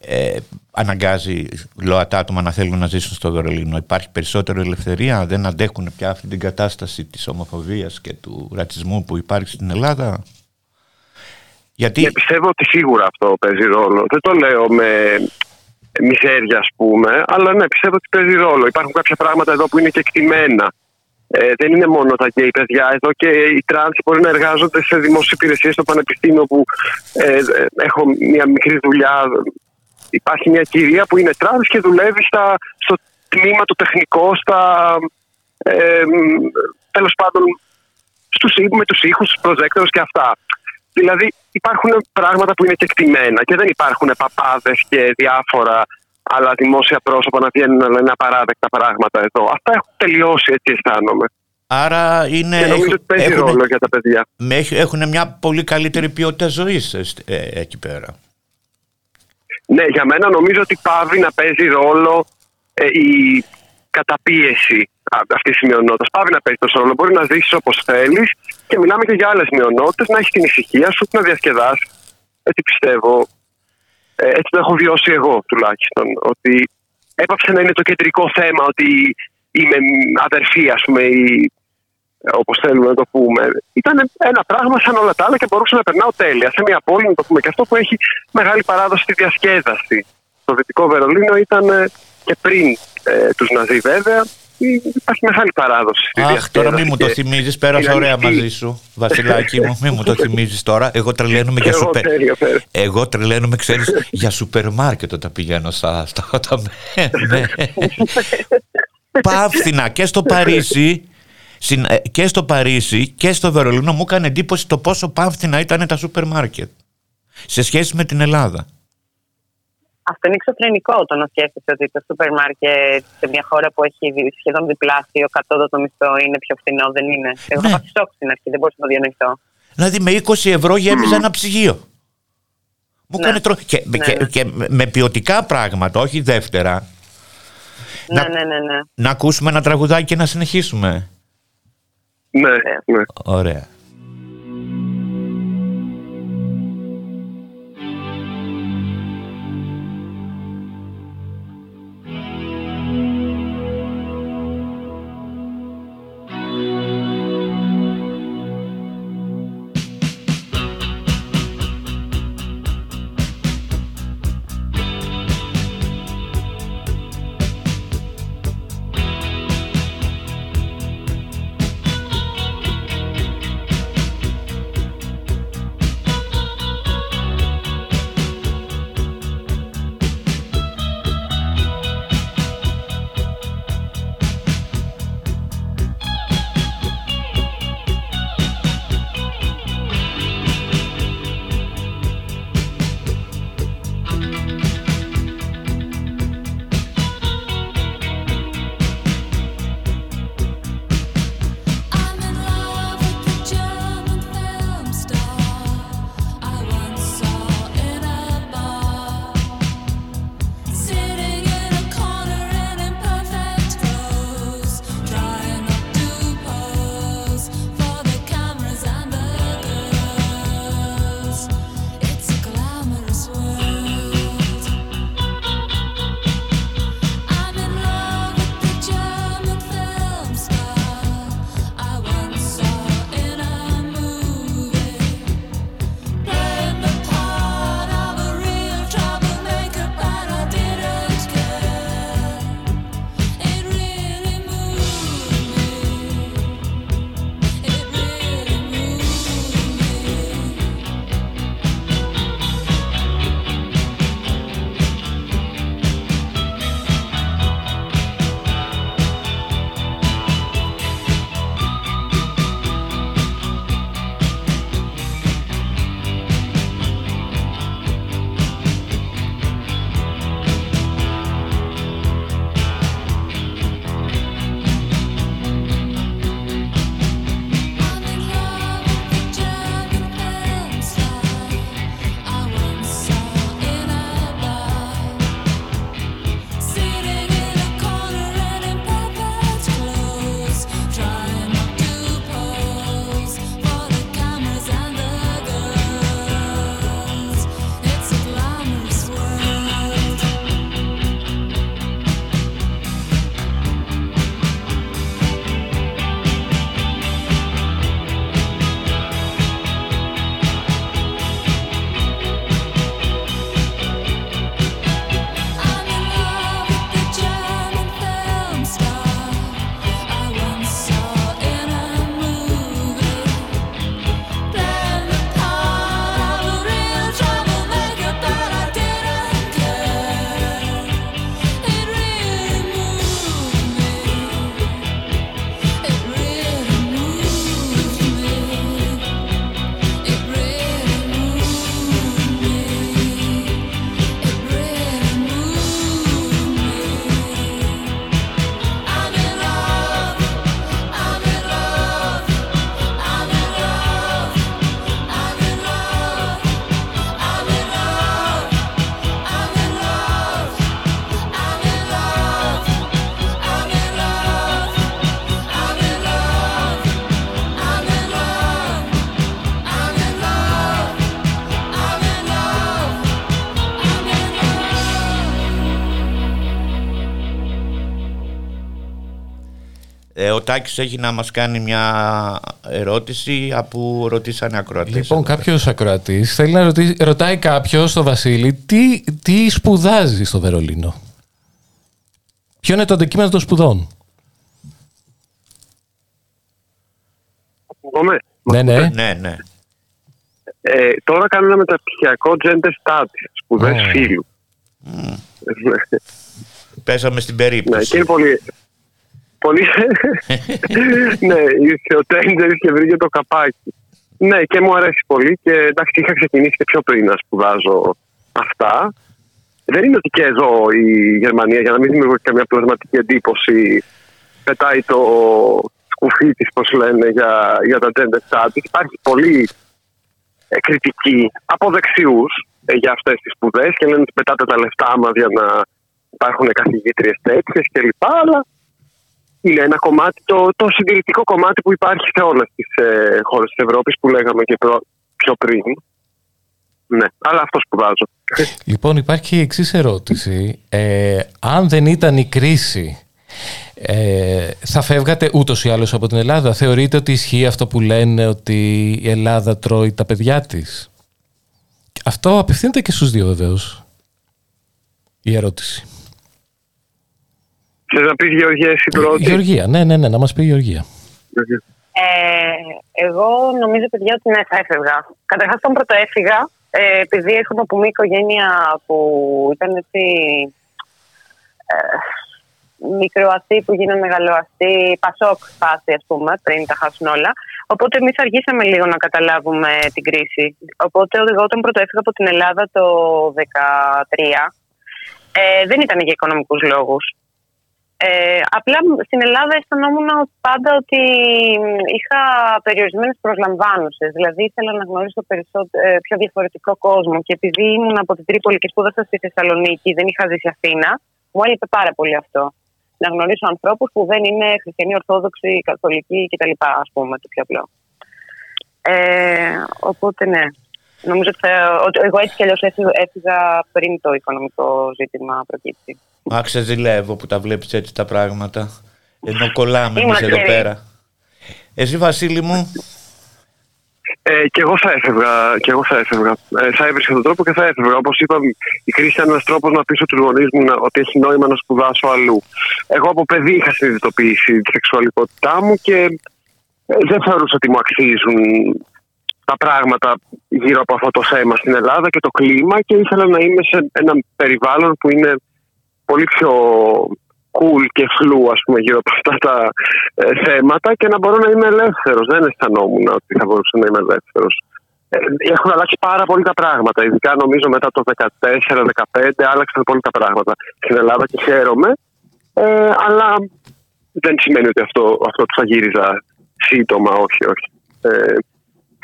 ε, αναγκάζει ΛΟΑΤΚΙ άτομα να θέλουν να ζήσουν στο Βερολίνο; Υπάρχει περισσότερη ελευθερία, δεν αντέχουν πια αυτή την κατάσταση της ομοφοβίας και του ρατσισμού που υπάρχει στην Ελλάδα; Γιατί... Ναι, πιστεύω ότι σίγουρα αυτό παίζει ρόλο. Δεν το λέω με μιζέρια, ας πούμε, αλλά ναι, πιστεύω ότι παίζει ρόλο. Υπάρχουν κάποια πράγματα εδώ που είναι και κεκτημένα Ε, δεν είναι μόνο τα γκέι παιδιά. Εδώ και οι τρανς μπορεί να εργάζονται σε δημόσιες υπηρεσίες στο πανεπιστήμιο που ε, έχω μια μικρή δουλειά. Υπάρχει μια κυρία που είναι τρανς και δουλεύει στα, στο τμήμα το τεχνικό, στα, ε, τέλος πάντων στους, με τους ήχους, του προτζέκτορου και αυτά. Δηλαδή υπάρχουν πράγματα που είναι κεκτημένα και δεν υπάρχουν παπάδες και διάφορα άλλα δημόσια πρόσωπα να βγαίνουν να λένε απαράδεκτα πράγματα εδώ. Αυτά έχουν τελειώσει, έτσι αισθάνομαι. Άρα είναι. Και νομίζω ότι παίζει έχουν, ρόλο για τα παιδιά. Έχουν μια πολύ καλύτερη ποιότητα ζωής ε, εκεί πέρα. Ναι, για μένα νομίζω ότι πάβει να παίζει ρόλο ε, η καταπίεση αυτής της μειονότητας. Πάβει να παίζει τόσο ρόλο. Μπορεί να ζήσει όπως θέλεις και μιλάμε και για άλλες μειονότητες, να έχεις την ησυχία σου, να διασκεδάσει. Έτσι πιστεύω. Ε, έτσι το έχω βιώσει εγώ τουλάχιστον. Ότι έπαψε να είναι το κεντρικό θέμα ότι είμαι αδερφή, ας πούμε, ή όπως θέλουμε να το πούμε. Ήταν ένα πράγμα σαν όλα τα άλλα και μπορούσα να περνάω τέλεια. Σε μια πόλη, να το πούμε και αυτό, που έχει μεγάλη παράδοση στη διασκέδαση. Το Δυτικό Βερολίνο ήταν ε, και πριν ε, τους Ναζί, βέβαια, υπάρχει μεγάλη παράδοση. Αχ, τώρα μην μου το θυμίζεις. Πέρασα ωραία μαζί σου, Βασιλάκη μου. Μην μου το θυμίζεις τώρα. Εγώ τρελαίνομαι για σούπερ. Εγώ τρελαίνομαι, ξέρεις, για σούπερ μάρκετ όταν πηγαίνω στα. στα... Ναι. Πάφθηνα και στο Παρίσι ε, και στο Παρίσι και στο Βερολίνο μου έκανε εντύπωση το πόσο πάφθηνα ήταν τα σούπερ μάρκετ σε σχέση με την Ελλάδα. Αυτό είναι εξωφρενικό το να σκέφτεσαι ότι το σούπερ μάρκετ σε μια χώρα που έχει σχεδόν διπλάσιο κατώτατο μισθό είναι πιο φθηνό, δεν είναι; Εγώ ναι. θα πάω σοκ στην αρχή, δεν μπορούσα να το διανοηθώ. Δηλαδή με 20 ευρώ γέμιζα ένα ψυγείο. Μου ναι. τρο... και, ναι, και, ναι. και, με ποιοτικά πράγματα, όχι δεύτερα. Ναι, να, ναι, ναι, ναι. Να ακούσουμε ένα τραγουδάκι και να συνεχίσουμε. Ναι, ναι. Ωραία. Τάκης έχει να μας κάνει μια ερώτηση από ρωτήσανε ακροατές. Λοιπόν, κάποιος ακροατής θέλει να ρωτήσει, ρωτάει κάποιος στο Βασίλη τι, τι σπουδάζει στο Βερολίνο; Ποιο είναι το αντικείμενο των σπουδών; Ακούγομαι. Ναι, ναι. Ναι, ναι. Ε, τώρα κάνω ένα μεταπτυχιακό gender studies, σπουδές Ω. φίλου. Πέσαμε στην ναι, και περίπτωση. είναι πολύ. Πολύ... ναι, ήρθε ο Τέντζερ και βρήκε το καπάκι. Ναι, και μου αρέσει πολύ και εντάξει, είχα ξεκινήσει και πιο πριν να σπουδάζω αυτά. Δεν είναι ότι και εδώ η Γερμανία, για να μην δημιουργώ και καμιά πλασματική εντύπωση, πετάει το σκουφί της, πώς λένε, για, για τα gender studies. Υπάρχει πολύ ε, κριτική από δεξιούς για αυτές τις σπουδές και λένε ότι πετάτε τα λεφτά μα για να υπάρχουν καθηγήτριες τέτοιες κλπ. Αλλά είναι ένα κομμάτι, το, το συντηρητικό κομμάτι που υπάρχει σε όλες τις ε, χώρες της Ευρώπης που λέγαμε και προ- πιο πριν. Ναι, αλλά αυτός σπουδάζω. Λοιπόν, υπάρχει η εξής ερώτηση. Ε, αν δεν ήταν η κρίση, ε, θα φεύγατε ούτως ή άλλως από την Ελλάδα; Θεωρείτε ότι ισχύει αυτό που λένε ότι η Ελλάδα τρώει τα παιδιά της; Αυτό απευθύνεται και στους δύο βεβαίως. Η ερώτηση. Θες να πεις Γεωργία, εσύ πρώτη; Γεωργία, ναι, ναι, ναι, να μας πει η Γεωργία. Ε, εγώ νομίζω, παιδιά, ότι ναι, θα έφευγα. Καταρχάς, όταν πρώτο έφυγα, ε, επειδή έρχομαι από μια οικογένεια που ήταν έτσι. Ε, μικροαστή που γίνανε μεγαλοαστή, πασόκ φάση, ας πούμε, πριν τα χάσουν όλα. Οπότε εμείς αργήσαμε λίγο να καταλάβουμε την κρίση. Οπότε εγώ όταν πρώτο έφυγα από την Ελλάδα το 2013, ε, δεν ήταν για οικονομικούς λόγους. Ε, απλά στην Ελλάδα αισθανόμουν πάντα ότι μ, είχα περιορισμένες προσλαμβάνουσες. Δηλαδή ήθελα να γνωρίσω περισσότερο, ε, πιο διαφορετικό κόσμο. Και επειδή ήμουν από την Τρίπολη και σπούδασα στη Θεσσαλονίκη, δεν είχα ζήσει Αθήνα, μου έλειπε πάρα πολύ αυτό. Να γνωρίσω ανθρώπους που δεν είναι χριστιανοί, ορθόδοξοι, καθολικοί κτλ. Α πούμε, το πιο απλό. Ε, οπότε ναι. Νομίζω ότι, θα- ότι εγώ έτσι κι αλλιώς έφυγα πριν το οικονομικό ζήτημα προκύψει. Μα ξεζηλεύω που τα βλέπεις έτσι τα πράγματα. Ενώ κολλάμε Ήμουν εμείς εδώ τυχερή. πέρα. Εσύ Βασίλη μου, Ε, και εγώ θα έφευγα. Και εγώ θα, έφευγα. Ε, θα έβρισκα τον τρόπο και θα έφευγα. Όπως είπα, η κρίση ήταν ένας τρόπος να πείσω τους γονείς μου να- ότι έχει νόημα να σπουδάσω αλλού. Εγώ από παιδί είχα συνειδητοποιήσει τη σεξουαλικότητά μου και ε, δεν θεωρούσα ότι μου αξίζουν τα πράγματα γύρω από αυτό το θέμα στην Ελλάδα και το κλίμα και ήθελα να είμαι σε ένα περιβάλλον που είναι πολύ πιο cool και φλού ας πούμε γύρω από αυτά τα ε, θέματα και να μπορώ να είμαι ελεύθερος. Δεν αισθανόμουν ότι θα μπορούσα να είμαι ελεύθερος. Ε, έχουν αλλάξει πάρα πολύ τα πράγματα. Ειδικά νομίζω μετά το 2014-2015 άλλαξαν πολύ τα πράγματα στην Ελλάδα και χαίρομαι. Ε, αλλά δεν σημαίνει ότι αυτό, αυτό που θα γύριζα σύντομα, όχι, όχι. Ε,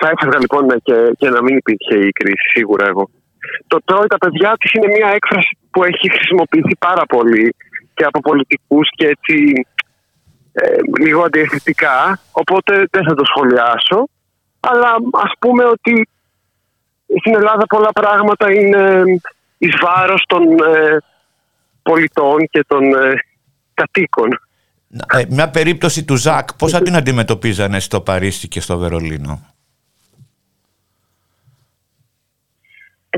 θα έφευγα λοιπόν ναι, και, και να μην υπήρχε η κρίση, σίγουρα εγώ. Το τρώει τα παιδιά της είναι μια έκφραση που έχει χρησιμοποιηθεί πάρα πολύ και από πολιτικούς και έτσι ε, λίγο αντιεθνικά, οπότε δεν θα το σχολιάσω. Αλλά ας πούμε ότι στην Ελλάδα πολλά πράγματα είναι εις βάρος των ε, πολιτών και των ε, κατοίκων. ε, μια περίπτωση του Ζακ, πώς θα την αντιμετωπίζανε στο Παρίσι και στο Βερολίνο;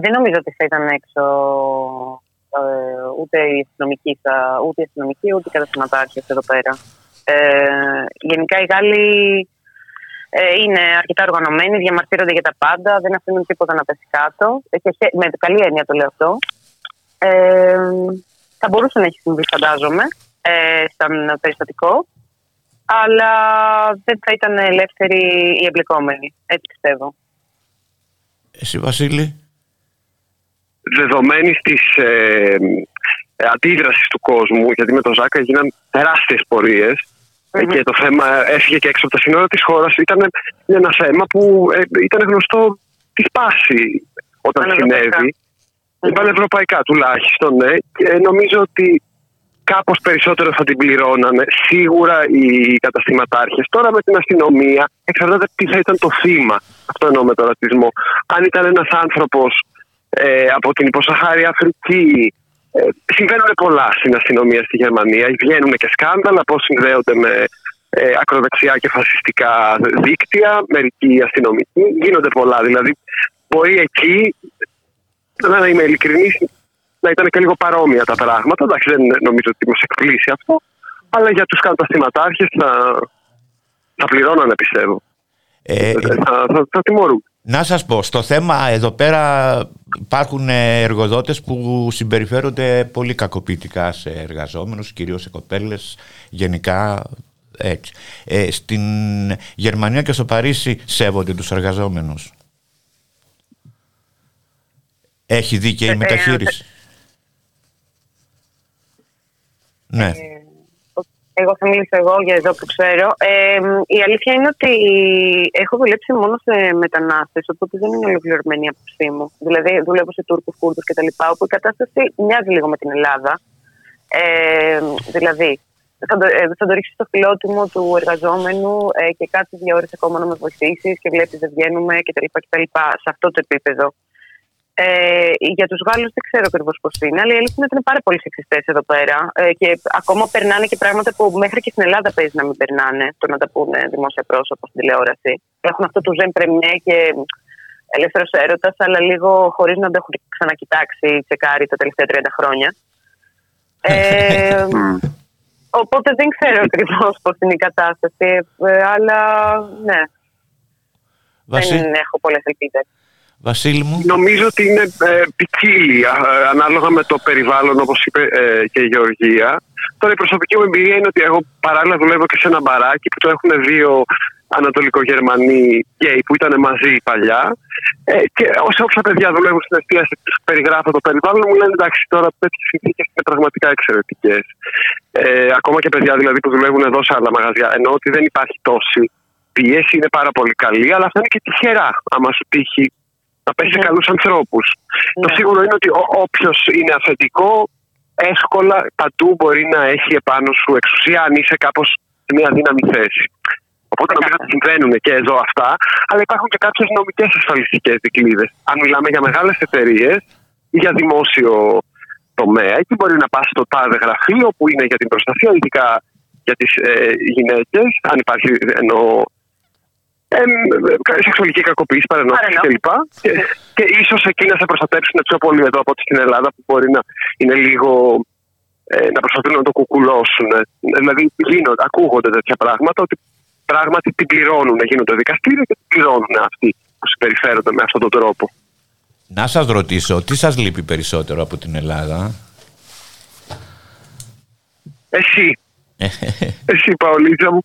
Δεν νομίζω ότι θα ήταν έξω ε, ούτε οι αστυνομικοί, θα- ούτε οι αστυνομικοί, ούτε οι καταστηματάρχες εδώ πέρα. Ε, γενικά οι Γάλλοι ε, είναι αρκετά οργανωμένοι, διαμαρτύρονται για τα πάντα, δεν αφήνουν τίποτα να πέσει κάτω. Ε, Και χε- με καλή έννοια το λέω αυτό. Ε, θα μπορούσε να έχει συμβεί, φαντάζομαι, ε, σαν περιστατικό, αλλά δεν θα ήταν ελεύθεροι οι εμπλεκόμενοι. Έτσι πιστεύω. Εσύ Βασίλη. Δεδομένης της ε, αντίδρασης του κόσμου, γιατί με τον Ζάκα έγιναν τεράστιες και το θέμα έφυγε και έξω από τα σύνορα της χώρας, ήταν ένα θέμα που ε, ήταν γνωστό τη πάση όταν Πανευρωπαϊκά. συνέβη. Πανευρωπαϊκά τουλάχιστον, ναι. Και νομίζω ότι κάπως περισσότερο θα την πληρώνανε. Σίγουρα οι καταστηματάρχες. Τώρα με την αστυνομία εξαρτάται τι θα ήταν το θύμα. Αυτό εννοώ με τον ρατσισμό. Αν ήταν ένας άνθρωπος ε, από την υποσαχάρια Αφρική. Ε, συμβαίνουν πολλά στην αστυνομία στη Γερμανία. Βγαίνουν και σκάνδαλα, πώς συνδέονται με ε, ακροδεξιά και φασιστικά δίκτυα, μερικοί αστυνομικοί. Γίνονται πολλά. Δηλαδή, μπορεί εκεί, να είμαι ειλικρινής, να ήταν και λίγο παρόμοια τα πράγματα. Εντάξει, δεν νομίζω ότι μας εκπλήσει αυτό. Αλλά για τους καταστηματάρχες θα, θα πληρώνανε, πιστεύω. Ε, ε, θα, θα, θα τιμωρούν. Να σας πω, στο θέμα εδώ πέρα υπάρχουν εργοδότες που συμπεριφέρονται πολύ κακοποιητικά σε εργαζόμενους, κυρίως σε κοπέλες, γενικά έτσι. Ε, στην Γερμανία και στο Παρίσι σέβονται τους εργαζόμενους. Έχει δίκαιη ε, μεταχείριση. ναι. Εγώ θα μιλήσω εγώ για εδώ που ξέρω. Ε, η αλήθεια είναι ότι έχω δουλέψει μόνο σε μετανάστες, οπότε δεν είναι ολοκληρωμένη η άποψή μου. Δηλαδή, δουλεύω σε Τούρκους, Κούρδους κτλ. Όπου η κατάσταση μοιάζει λίγο με την Ελλάδα. Ε, δηλαδή, θα το, ε, θα το ρίξει στο φιλότιμο του εργαζόμενου ε, και κάτσε δύο ώρες ακόμα να με βοηθήσεις και βλέπεις δεν βγαίνουμε κτλ. Σε αυτό το επίπεδο. Ε, για τους Γάλλους δεν ξέρω ακριβώς πώς είναι, αλλά η αλήθεια είναι ότι είναι πάρα πολλοί σεξιστές εδώ πέρα. Ε, και ακόμα περνάνε και πράγματα που μέχρι και στην Ελλάδα παίζει να μην περνάνε, το να τα πούνε δημόσια πρόσωπα στην τηλεόραση. Έχουν αυτό το ζεν πρεμιέ και ελεύθερος έρωτας, αλλά λίγο χωρίς να το έχουν ξανακοιτάξει τσεκάρει τα τελευταία 30 χρόνια. Ε, οπότε δεν ξέρω ακριβώς πώς είναι η κατάσταση, ε, αλλά ναι. Δεν έχω πολλές ελπίδες. Βασίλη μου. Νομίζω ότι είναι ε, ποικίλια ε, ανάλογα με το περιβάλλον όπως είπε ε, και η Γεωργία. Τώρα η προσωπική μου εμπειρία είναι ότι εγώ παράλληλα δουλεύω και σε ένα μπαράκι που το έχουν δύο Ανατολικογερμανοί γκέι που ήταν μαζί παλιά. Ε, και όσο όποια παιδιά δουλεύουν στην εστίαση, του περιγράφω το περιβάλλον, μου λένε εντάξει, τώρα τέτοιες συνθήκες είναι πραγματικά εξαιρετικές. Ε, ακόμα και παιδιά δηλαδή που δουλεύουν εδώ σε άλλα μαγαζιά. Ενώ ότι δεν υπάρχει τόση πίεση, είναι πάρα πολύ καλή, αλλά αυτά είναι και τυχερά. Άμα σου τύχει να πέσει σε ναι. καλούς ανθρώπους. Το ναι. σίγουρο είναι ότι όποιος είναι αφεντικό, εύκολα παντού μπορεί να έχει επάνω σου εξουσία αν είσαι κάπως σε μια δύναμη θέση. Οπότε νομίζω ότι συμβαίνουν και εδώ αυτά, αλλά υπάρχουν και κάποιες νομικές ασφαλιστικές δικλείδες. Αν μιλάμε για μεγάλες εταιρείες ή για δημόσιο τομέα, εκεί μπορεί να πας στο τάδε γραφείο που είναι για την προστασία, ειδικά για τις ε, γυναίκες, αν υπάρχει εννοώ ε, σεξουαλική κακοποίηση, παρενόχληση κλπ. Και, και ίσως εκεί να σε προστατεύσουν πιο πολύ εδώ από ότι στην Ελλάδα που μπορεί να είναι λίγο ε, να προσπαθούν να το κουκουλώσουν. Δηλαδή γίνονται, ακούγονται τέτοια πράγματα ότι πράγματι την πληρώνουν, γίνονται δικαστήρια και την πληρώνουν αυτοί που συμπεριφέρονται με αυτόν τον τρόπο. Να σας ρωτήσω, τι σας λείπει περισσότερο από την Ελλάδα; Εσύ. Εσύ Παολίτσα μου.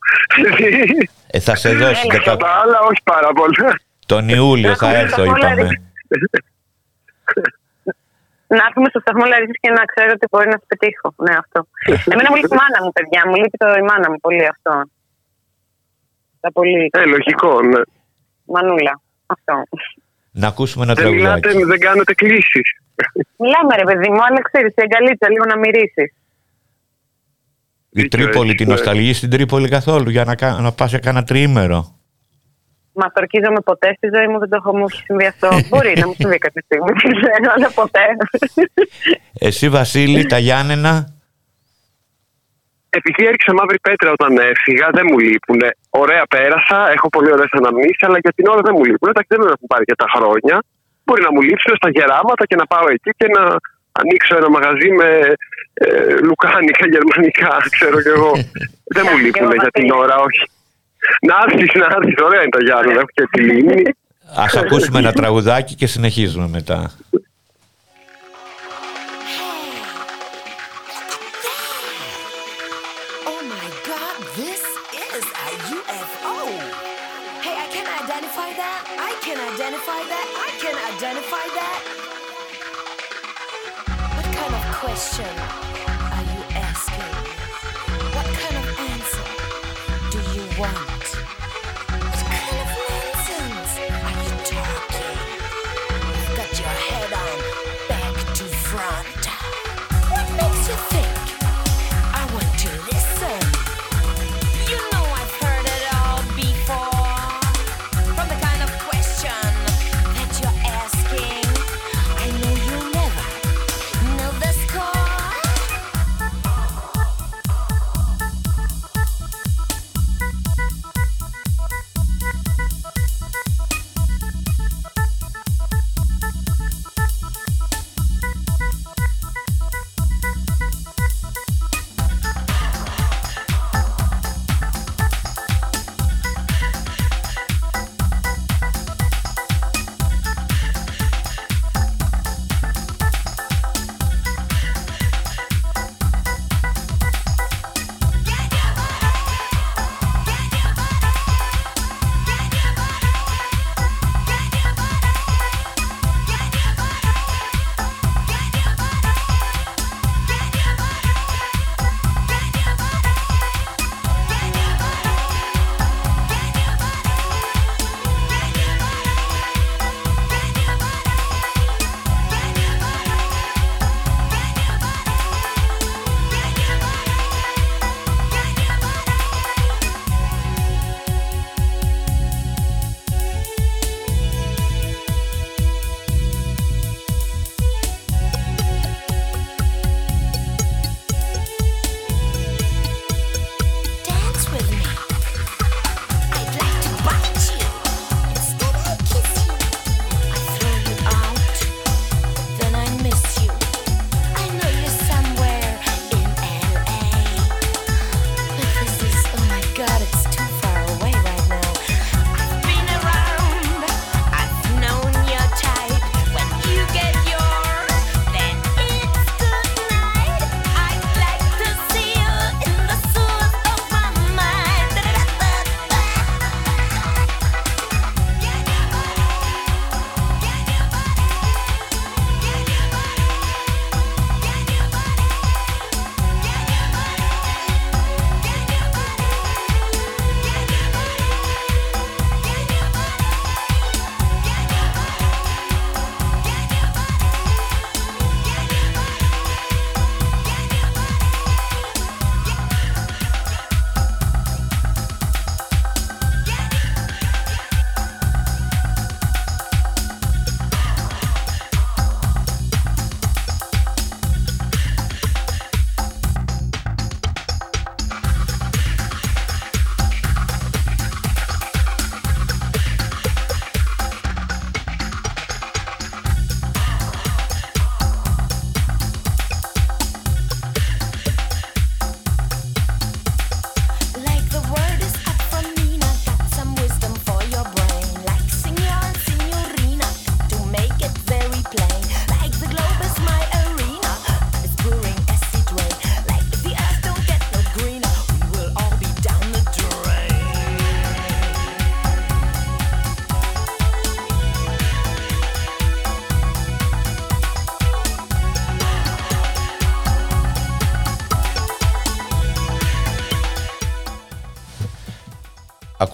Ε, θα σε δώσω. και τα άλλα, όχι πάρα πολλά. Τον Ιούλιο θα έρθω, είπαμε. Να έρθουμε στο σταθμό Λαρίση και να ξέρω ότι μπορεί να σε πετύχω. Ναι, αυτό. Εμένα μου λείπει η μάνα μου, παιδιά. Μου λείπει το η μάνα μου πολύ αυτό. Τα πολύ. Ε, λογικό, ναι. Μανούλα. Αυτό. Να ακούσουμε ένα τραγουδάκι. Δεν μιλάτε, δεν κάνετε κλήσεις. Μιλάμε, ρε παιδί μου, αλλά ξέρεις, η αγκαλίτσα λίγο να μυρίσει. Η Τρίπολη, την νοσταλγεί στην Τρίπολη καθόλου για να, να πας σε κάνα τριήμερο. Μα τορκίζομαι ποτέ στη ζωή μου, δεν το έχω μου συμβεί αυτό. Μπορεί να μου συμβεί κάποια στιγμή, δεν αλλά ποτέ. Εσύ, Βασίλη, τα Γιάννενα; Επειδή έριξα μαύρη πέτρα όταν έφυγα, δεν μου λείπουν. Ωραία πέρασα, έχω πολύ ωραίες αναμνήσεις, αλλά για την ώρα δεν μου λείπουν. Εντάξει, δεν με έχουν πάρει για τα χρόνια. Μπορεί να μου λείψουν στα γεράματα και να πάω εκεί και να ανοίξω ένα μαγαζί με ε, λουκάνικα γερμανικά, ξέρω κι εγώ. Δεν μου λείπουν για την ώρα, όχι. Να έρθεις, να έρθεις. Ωραία είναι τα Γιάννη, έχω και τη λίμνη. Ας ακούσουμε ένα τραγουδάκι και συνεχίζουμε μετά.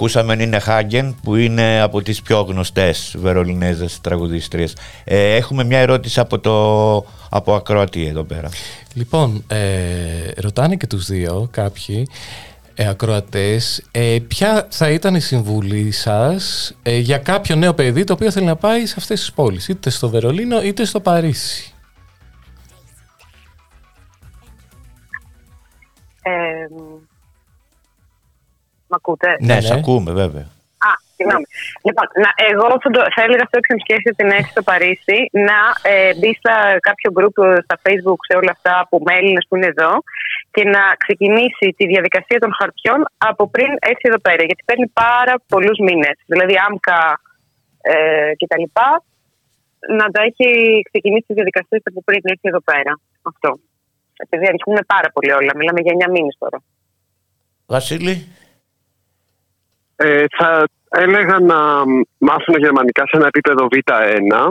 Ακούσαμε Νίνε Χάγκεν που είναι από τις πιο γνωστές βερολινέζες τραγουδίστριες. Ε, έχουμε μια ερώτηση από, το, από ακροατή εδώ πέρα. Λοιπόν, ε, ρωτάνε και τους δύο κάποιοι ε, ακροατές ε, ποια θα ήταν η συμβουλή σας ε, για κάποιο νέο παιδί το οποίο θέλει να πάει σε αυτές τις πόλεις είτε στο Βερολίνο είτε στο Παρίσι; Μ' ακούτε; Ναι, ναι. ακούμε βέβαια. Α, συγγνώμη. Λοιπόν, να, εγώ θα, το, θα έλεγα σε όποιον σκέφτεται την έρθει στο Παρίσι να ε, μπει στα κάποιο group ε, στα facebook σε όλα αυτά που με Έλληνες που είναι εδώ και να ξεκινήσει τη διαδικασία των χαρτιών από πριν έρθει εδώ πέρα. Γιατί παίρνει πάρα πολλούς μήνες. Δηλαδή άμκα ε, κτλ. Να τα έχει ξεκινήσει τη διαδικασία από πριν έρθει εδώ πέρα. Αυτό. Επειδή αριθμούν πάρα πολύ όλα. Μιλάμε για 9 μήνες τώρα. Βασίλη. Ε, θα έλεγα να μάθουν γερμανικά σε ένα επίπεδο Β1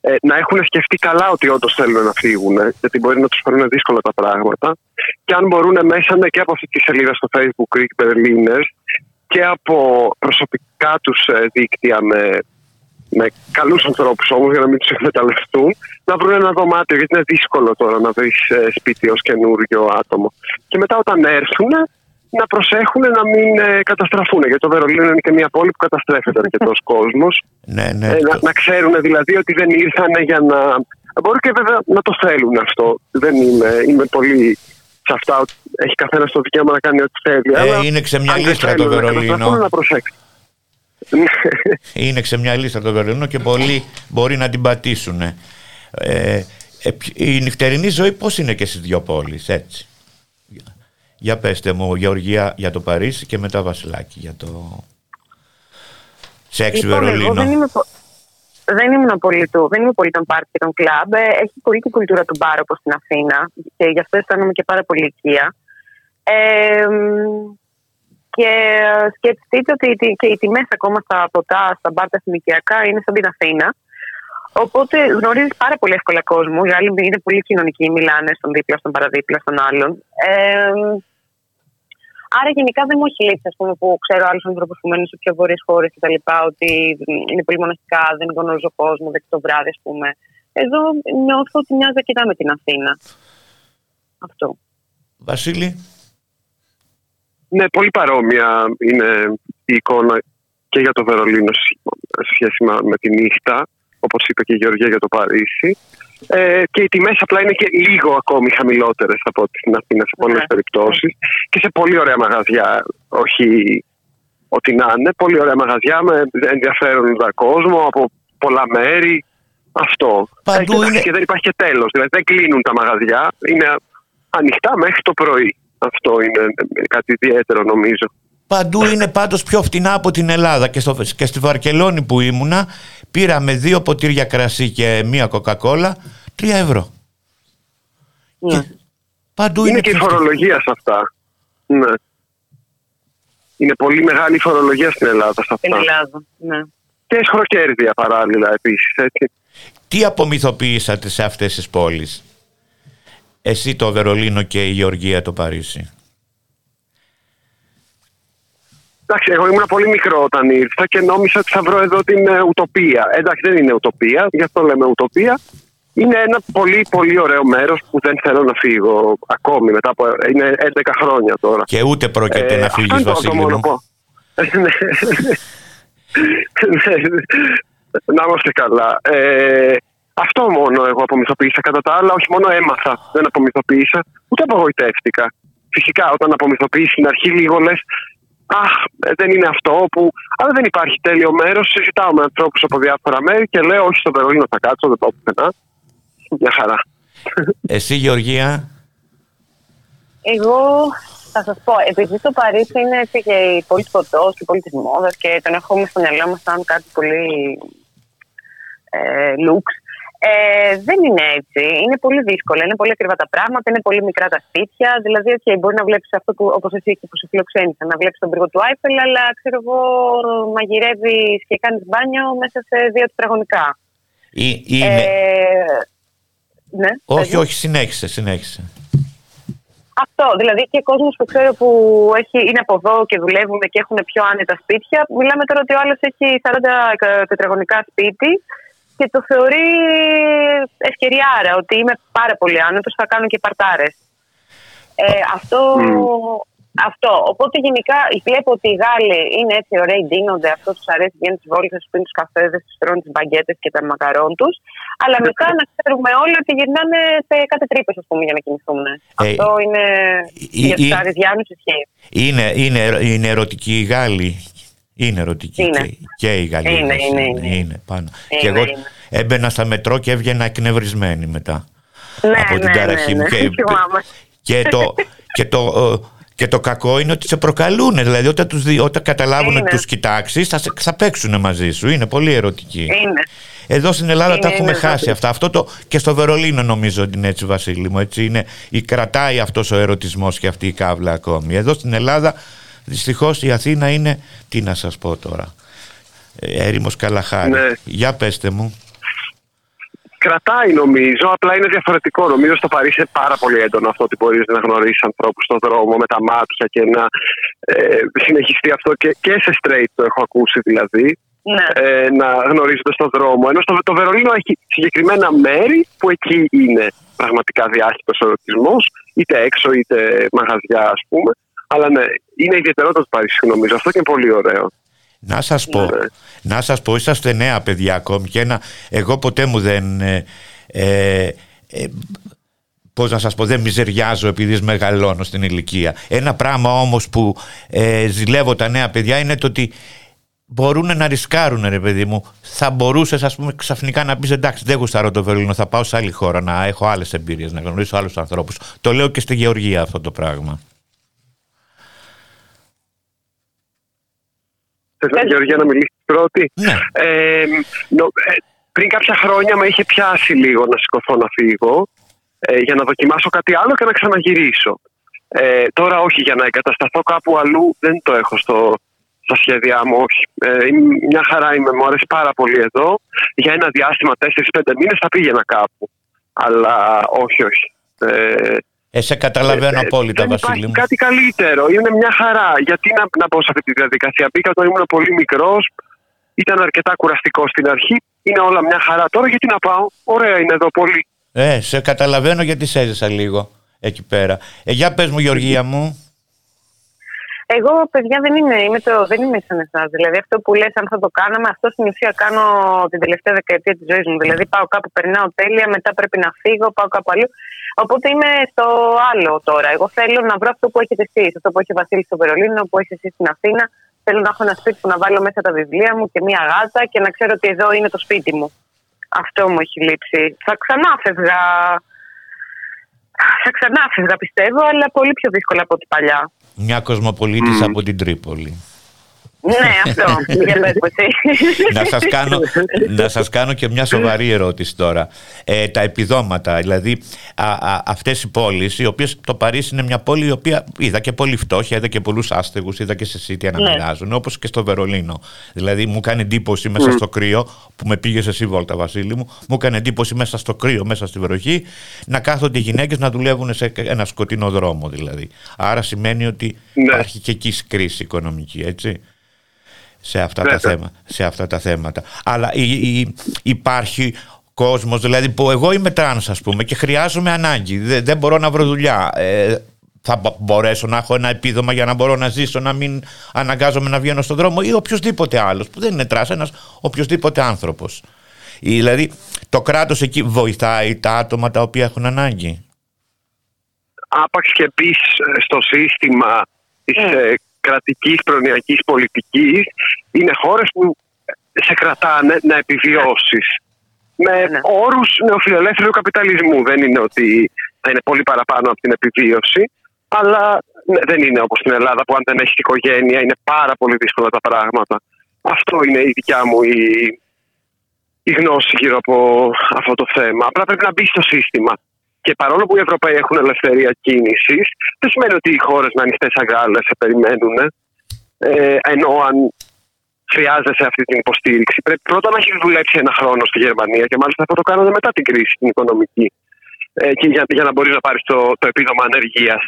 ε, να έχουν σκεφτεί καλά ότι όντως θέλουν να φύγουν, γιατί μπορεί να τους φέρουν δύσκολα τα πράγματα. Και αν μπορούν μέσα ναι, και από αυτή τη σελίδα στο Facebook Greek Berliners και από προσωπικά τους ε, δίκτυα με, με καλούς ανθρώπους όμως, για να μην τους εκμεταλλευτούν, να βρουν ένα δωμάτιο. Γιατί είναι δύσκολο τώρα να βρεις ε, σπίτι ως καινούριο άτομο. Και μετά όταν έρθουν, να προσέχουν να μην ε, καταστραφούν. Γιατί το Βερολίνο είναι και μια πόλη που καταστρέφεται αρκετός κόσμος. Ναι, ναι, ε, να, να ξέρουν δηλαδή ότι δεν ήρθαν για να. Μπορεί και βέβαια να το θέλουν αυτό. Δεν είμαι, είμαι πολύ σε αυτά. Έχει καθένας το δικαίωμα να κάνει ό,τι θέλει. Ε, είναι ξεμιαλίστρα το Βερολίνο. Να είναι ξεμιαλίστρα το Βερολίνο και πολλοί μπορεί να την πατήσουν. Ε, ε, η νυχτερινή ζωή πώς είναι και στις δύο πόλεις, έτσι; Για πέστε μου, Γεωργία, για το Παρίσι και μετά Βασιλάκη για το σεξ λοιπόν, Βερολίνο. Δεν είμαι, δεν ήμουν πολύ του, δεν είμαι πολύ των πάρτι και των κλαμπ. Ε, έχει πολύ την κουλτούρα του μπάρ όπως στην Αθήνα και γι' αυτό αισθάνομαι και πάρα πολύ οικία. Ε, και σκεφτείτε ότι και οι τιμές ακόμα στα ποτά, στα μπάρ τα εθνικιακά είναι σαν την Αθήνα. Οπότε γνωρίζεις πάρα πολύ εύκολα κόσμο. Οι άλλοι είναι πολύ κοινωνικοί, μιλάνε στον δίπλα, στον παραδίπλα, στον άλλον. Ε, Άρα γενικά δεν μου έχει λείψει, ας πούμε, που ξέρω άλλους ανθρώπους που μένουν σε πιο βόρειε χώρες λοιπά Ότι είναι πολύ μοναστικά, δεν γνωρίζω κόσμο, δεν το βράδυ, ας πούμε. Εδώ νιώθω ότι μοιάζει αρκετά με την Αθήνα. Αυτό. Βασίλη; Ναι, πολύ παρόμοια είναι η εικόνα και για το Βερολίνο σε σχέση με τη νύχτα, όπως είπε και η Γεωργία για το Παρίσι. Ε, και οι τιμές απλά είναι και λίγο ακόμη χαμηλότερες από ό,τι στην Αθήνα σε πολλές ναι. περιπτώσεις. Και σε πολύ ωραία μαγαζιά, όχι ό,τι να είναι. Πολύ ωραία μαγαζιά με ενδιαφέροντα κόσμο από πολλά μέρη. Αυτό. Παντού είναι... Και δεν υπάρχει και τέλος. Δηλαδή δεν κλείνουν τα μαγαζιά. Είναι ανοιχτά μέχρι το πρωί. Αυτό είναι κάτι ιδιαίτερο νομίζω. Παντού είναι πάντως πιο φτηνά από την Ελλάδα και, στο, και στη Βαρκελόνη που ήμουνα πήραμε δύο ποτήρια κρασί και μία κοκακόλα, τρία ευρώ. Ναι. παντού είναι, είναι και η φορολογία σε αυτά. Ναι. Είναι πολύ μεγάλη η φορολογία στην Ελλάδα σε αυτά. Στην Ελλάδα, ναι. Και σχροκέρδια παράλληλα επίσης, έτσι. Τι απομυθοποιήσατε σε αυτές τις πόλεις, εσύ το Βερολίνο και η Γεωργία το Παρίσι. Εντάξει, εγώ ήμουν πολύ μικρό όταν ήρθα και νόμιζα ότι θα βρω εδώ την ε, ουτοπία. Εντάξει, δεν είναι ουτοπία, γι' αυτό λέμε ουτοπία. Είναι ένα πολύ πολύ ωραίο μέρος που δεν θέλω να φύγω ακόμη μετά από. Είναι 11 χρόνια τώρα. Και ούτε πρόκειται ε, να φύγεις, Βασίλη. Μου. Ναι. να είμαστε καλά. Ε, αυτό μόνο εγώ απομυθοποίησα. Κατά τα άλλα, όχι μόνο έμαθα, δεν απομυθοποίησα, ούτε απογοητεύτηκα. Φυσικά, όταν απομυθοποιήσει στην αρχή, λίγο λες, Αχ, ε, δεν είναι αυτό που. Αλλά δεν υπάρχει τέλειο μέρος. Συζητάω με ανθρώπους από διάφορα μέρη και λέω: Όχι, στο Βερολίνο θα κάτσω, δεν πάω πουθενά. Μια χαρά. Εσύ, Γεωργία; Εγώ θα σας πω, επειδή το Παρίσι είναι έτσι και η πόλη της φωτός και η πόλη της μόδας και τον έχουμε στο μυαλό μας σαν κάτι πολύ ε, lux, ε, δεν είναι έτσι. Είναι πολύ δύσκολο. Είναι πολύ ακριβά τα πράγματα, είναι πολύ μικρά τα σπίτια. Δηλαδή, okay, μπορεί να βλέπεις αυτό που, όπως εσύ και που σε φιλοξένησα, να βλέπεις τον πύργο του Άιφελ, αλλά ξέρω εγώ, μαγειρεύεις και κάνεις μπάνιο μέσα σε δύο τετραγωνικά. Είναι... Ε, ναι, όχι, όχι, συνέχισε, συνέχισε. Αυτό. Δηλαδή και κόσμος που ξέρω που έχει, είναι από εδώ και δουλεύουν και έχουν πιο άνετα σπίτια. Μιλάμε τώρα ότι ο άλλος έχει 40 τετραγωνικά σπίτι και το θεωρεί ευκαιριάρα ότι είμαι πάρα πολύ άνετος, θα κάνω και παρτάρες. Ε, αυτό, αυτό. Οπότε γενικά βλέπω ότι οι Γάλλοι είναι έτσι ωραίοι, ντύνονται, αυτός τους αρέσει, βγαίνουν τις βόλτες, πίνουν τους καφέδες, τους τρώνε τις μπαγκέτες και τα μακαρόν τους. Αλλά μετά να ξέρουμε όλοι ότι γυρνάνε σε κάτι τρύπες, ας πούμε, για να κοιμηθούν. Ε, αυτό είναι ε, για τους Αριδιάνου ισχύει. Είναι, είναι, είναι ερωτικοί οι Γάλλοι; Είναι ερωτική είναι. Και, και η Γαλλία. Είναι, είναι, είναι, είναι, πάνω. και εγώ έμπαινα στα μετρό και έβγαινα εκνευρισμένη μετά. Ναι, από την ναι, ταραχή ναι, μου. Και, και, το, και, το, και το κακό είναι ότι σε προκαλούν. Δηλαδή όταν, τους, όταν καταλάβουν ότι τους κοιτάξεις θα, θα παίξουν μαζί σου. Είναι πολύ ερωτική. Είναι. Εδώ στην Ελλάδα είναι, τα έχουμε είναι, χάσει αυτά. Αυτό το, και στο Βερολίνο νομίζω ότι είναι έτσι, Βασίλη μου. Έτσι είναι, η, κρατάει αυτός ο ερωτισμός και αυτή η κάβλα ακόμη. Εδώ στην Ελλάδα δυστυχώς η Αθήνα είναι, τι να σας πω τώρα, ε, έρημος Καλαχάρη. Ναι. Για πέστε μου κρατάει νομίζω, απλά είναι διαφορετικό. Νομίζω στο Παρίσι είναι πάρα πολύ έντονο αυτό ότι μπορείς να γνωρίσεις ανθρώπους στον δρόμο με τα μάτια και να ε, συνεχιστεί αυτό και, και σε straight το έχω ακούσει δηλαδή. Ναι. Ε, να γνωρίζονται στον δρόμο. Ενώ στο, το Βερολίνο έχει συγκεκριμένα μέρη που εκεί είναι πραγματικά διάχυτος ο ερωτισμό, είτε έξω είτε μαγαζιά ας πούμε. Αλλά ναι, είναι ιδιαιτερότητα του Παρισιού νομίζω. Αυτό και είναι πολύ ωραίο. Να σας πω, ναι. να σας πω, είσαστε νέα παιδιά ακόμη και ένα, εγώ ποτέ μου δεν... Ε, ε, ε πώς να σας πω, δεν μιζεριάζω επειδή μεγαλώνω στην ηλικία. Ένα πράγμα όμως που ε, ζηλεύω τα νέα παιδιά είναι το ότι μπορούν να ρισκάρουν ρε παιδί μου. Θα μπορούσες, ας πούμε, ξαφνικά να πεις εντάξει, δεν γουστάρω το Βερολίνο, θα πάω σε άλλη χώρα να έχω άλλες εμπειρίες, να γνωρίσω άλλους ανθρώπους. Το λέω και στη Γεωργία αυτό το πράγμα. Θες, Γεωργία, να μιλήσεις πρώτη. Ναι. Ε, νο, ε, πριν κάποια χρόνια με είχε πιάσει λίγο να σηκωθώ να φύγω ε, για να δοκιμάσω κάτι άλλο και να ξαναγυρίσω. Ε, τώρα όχι, για να εγκατασταθώ κάπου αλλού δεν το έχω στο, στα σχέδιά μου, όχι. Ε, μια χαρά είμαι, μου αρέσει πάρα πολύ εδώ. Για ένα διάστημα 4-5 μήνες θα πήγαινα κάπου. Αλλά όχι, όχι. Ε, ε, σε καταλαβαίνω ε, ε απόλυτα, δεν Βασίλη μου. κάτι καλύτερο. Είναι μια χαρά. Γιατί να, να μπω σε αυτή τη διαδικασία. Μπήκα όταν ήμουν πολύ μικρός. Ήταν αρκετά κουραστικός στην αρχή. Είναι όλα μια χαρά. Τώρα γιατί να πάω; Ωραία είναι εδώ πολύ. Ε, σε καταλαβαίνω γιατί σε έζησα λίγο εκεί πέρα. Ε, για πες μου Γεωργία μου. Εγώ, παιδιά, δεν είμαι, είμαι το, δεν είμαι σαν εσάς. Δηλαδή, αυτό που λες, αν θα το κάναμε, αυτό στην ουσία κάνω την τελευταία δεκαετία της ζωής μου. Δηλαδή, πάω κάπου, περνάω τέλεια, μετά πρέπει να φύγω, πάω κάπου αλλού. Οπότε είμαι στο άλλο τώρα. Εγώ θέλω να βρω αυτό που έχετε εσείς. Αυτό που έχει ο Βασίλης στο Βερολίνο, που έχει εσύ στην Αθήνα. Θέλω να έχω ένα σπίτι που να βάλω μέσα τα βιβλία μου και μία γάτα και να ξέρω ότι εδώ είναι το σπίτι μου. Αυτό μου έχει λείψει. Θα ξανά φεύγα. Θα ξανά φεύγα πιστεύω, αλλά πολύ πιο δύσκολα από ό,τι παλιά. Μια κοσμοπολίτης από την Τρίπολη. Ναι, αυτό. να, σας κάνω, να σας κάνω και μια σοβαρή ερώτηση τώρα. Ε, τα επιδόματα, δηλαδή α, α, αυτές οι πόλεις, οι οποίες το Παρίσι είναι μια πόλη η οποία είδα και πολύ φτώχεια, είδα και πολλούς άστεγους, είδα και σε σίτια να ναι. μοιράζουν, όπως και στο Βερολίνο. Δηλαδή μου κάνει εντύπωση μέσα στο κρύο, που με πήγες εσύ βόλτα Βασίλη μου, μου κάνει εντύπωση μέσα στο κρύο, μέσα στη βροχή, να κάθονται οι γυναίκες να δουλεύουν σε ένα σκοτεινό δρόμο δηλαδή. Άρα σημαίνει ότι ναι. υπάρχει και εκεί κρίση οικονομική, έτσι σε αυτά, τα, θέματα, σε αυτά τα θέματα. Αλλά υπάρχει κόσμος, δηλαδή που εγώ είμαι τρανς ας πούμε και χρειάζομαι ανάγκη, δεν, δεν μπορώ να βρω δουλειά. Ε, θα μπορέσω να έχω ένα επίδομα για να μπορώ να ζήσω, να μην αναγκάζομαι να βγαίνω στον δρόμο ή οποιοδήποτε άλλος που δεν είναι τρανς, ένας οποιοδήποτε άνθρωπος. Δηλαδή το κράτος εκεί βοηθάει τα άτομα τα οποία έχουν ανάγκη; Άπαξ και μπει στο σύστημα της mm κρατικής προνοιακής πολιτικής είναι χώρες που σε κρατάνε να επιβιώσεις με ναι. όρους νεοφιλελεύθερου καπιταλισμού. Δεν είναι ότι θα είναι πολύ παραπάνω από την επιβίωση, αλλά ναι, δεν είναι όπως στην Ελλάδα που αν δεν έχεις οικογένεια είναι πάρα πολύ δύσκολα τα πράγματα. Αυτό είναι η δικιά μου η, η γνώση γύρω από αυτό το θέμα. Απλά πρέπει να μπει στο σύστημα. Και παρόλο που οι Ευρωπαίοι έχουν ελευθερία κίνησης, δεν σημαίνει ότι οι χώρες με ανοιχτέ αγάλες θα περιμένουν. Ε, ενώ αν χρειάζεσαι αυτή την υποστήριξη, πρέπει πρώτα να έχεις δουλέψει ένα χρόνο στη Γερμανία και μάλιστα θα το κάνετε μετά την κρίση την οικονομική. Ε, και για, για να μπορείς να πάρεις το, το επίδομα ανεργίας.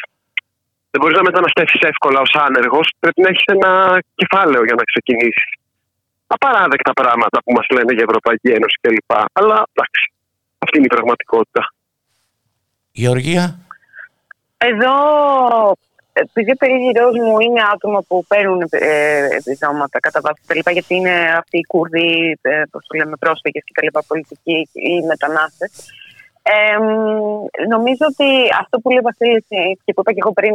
δεν μπορείς να μεταναστεύσεις εύκολα ως άνεργος. Πρέπει να έχεις ένα κεφάλαιο για να ξεκινήσεις. Απαράδεκτα πράγματα που μας λένε για Ευρωπαϊκή Ένωση κλπ. Αλλά εντάξει, αυτή είναι η πραγματικότητα. Γεωργία. Εδώ, επειδή ο περίγυρός μου είναι άτομα που παίρνουν ε, επιδόματα κατά βάση τα γιατί είναι αυτοί οι Κούρδοι, ε, πώς το λέμε, πρόσφυγες και τα λοιπά, πολιτικοί ή μετανάστες. Ε, νομίζω ότι αυτό που λέει ο Βασίλης και που είπα και εγώ πριν,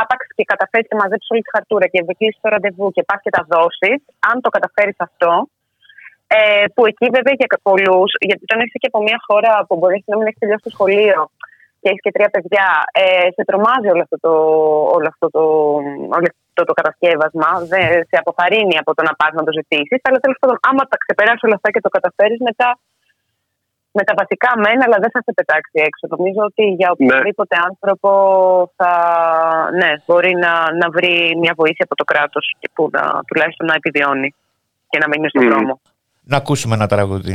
άπαξ και καταφέρεις και μαζέψεις όλη τη χαρτούρα και κλείσει το ραντεβού και πας και τα δώσεις, αν το καταφέρεις αυτό, ε, που εκεί βέβαια για πολλούς, γιατί όταν έχει και από μια χώρα που μπορείς να μην έχεις τελειώσει το σχολείο και έχεις και τρία παιδιά, ε, σε τρομάζει όλο αυτό το, όλο αυτό το, όλο αυτό το κατασκεύασμα, δεν, σε αποθαρρύνει από το να πας να το ζητήσεις. Αλλά τέλος πάντων, άμα τα ξεπεράσει όλα αυτά και το καταφέρεις, μετά με τα βασικά μένα, αλλά δεν θα σε πετάξει έξω. Νομίζω ότι για ναι. οποιοδήποτε άνθρωπο θα ναι, μπορεί να, να βρει μια βοήθεια από το κράτος και που να, τουλάχιστον να επιβιώνει και να μείνει στον mm. δρόμο. Να ακούσουμε ένα τραγούδι.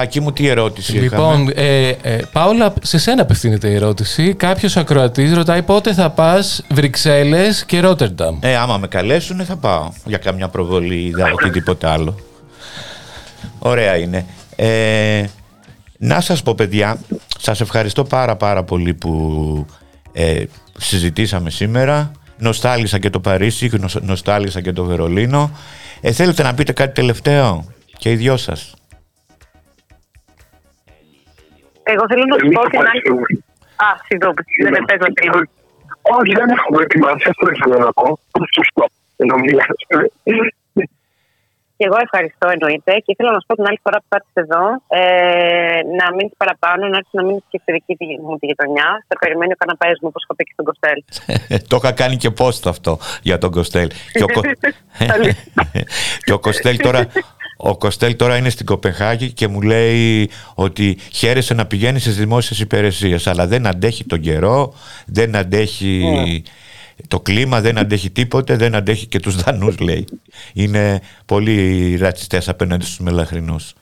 Τάκη μου, τι ερώτηση Λοιπόν, ε, ε, Πάολα, σε σένα απευθύνεται η ερώτηση. Κάποιος ακροατής ρωτάει πότε θα πας Βρυξέλλες και Ρότερνταμ. Ε, άμα με καλέσουν, θα πάω για καμιά προβολή ή οτιδήποτε άλλο. Ωραία είναι. Ε, να σας πω παιδιά, σας ευχαριστώ πάρα πάρα πολύ που ε, συζητήσαμε σήμερα. Νοστάλισα και το Παρίσι, νοστάλισα και το Βερολίνο. Ε, θέλετε να πείτε κάτι τελευταίο; Και οι δυο σας. Εγώ θέλω να σου πω την άλλη. Α, συγγνώμη, δεν με πες να Όχι, δεν έχω προετοιμάσει, αυτό ήθελα να πω. Σωστό. Ενώ Και εγώ ευχαριστώ εννοείται και ήθελα να σου πω την άλλη φορά που κάτσε εδώ ε, να μείνεις παραπάνω, να έρθεις να μείνεις και στη δική μου τη γειτονιά. Θα περιμένει ο καναπές μου, όπως έχω πει και στον Κοστέλ. το είχα κάνει και post αυτό για τον Κοστέλ. και, ο... και ο Κοστέλ τώρα ο Κοστέλ τώρα είναι στην Κοπεχάγη και μου λέει ότι χαίρεσε να πηγαίνεις στις δημόσιες υπηρεσίες αλλά δεν αντέχει τον καιρό, δεν αντέχει Το κλίμα δεν αντέχει τίποτε, δεν αντέχει και τους Δανούς λέει. Είναι πολύ ρατσιστές απέναντι στους μελαχρινούς.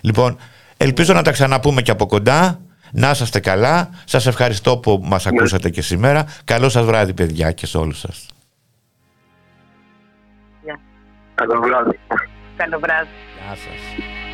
Λοιπόν, ελπίζω να τα ξαναπούμε και από κοντά. Να είσαστε καλά. Σας ευχαριστώ που μας ναι. ακούσατε και σήμερα. Καλό σας βράδυ παιδιά και σε όλους σας. Καλό βράδυ. Καλό βράδυ. Γεια σας. se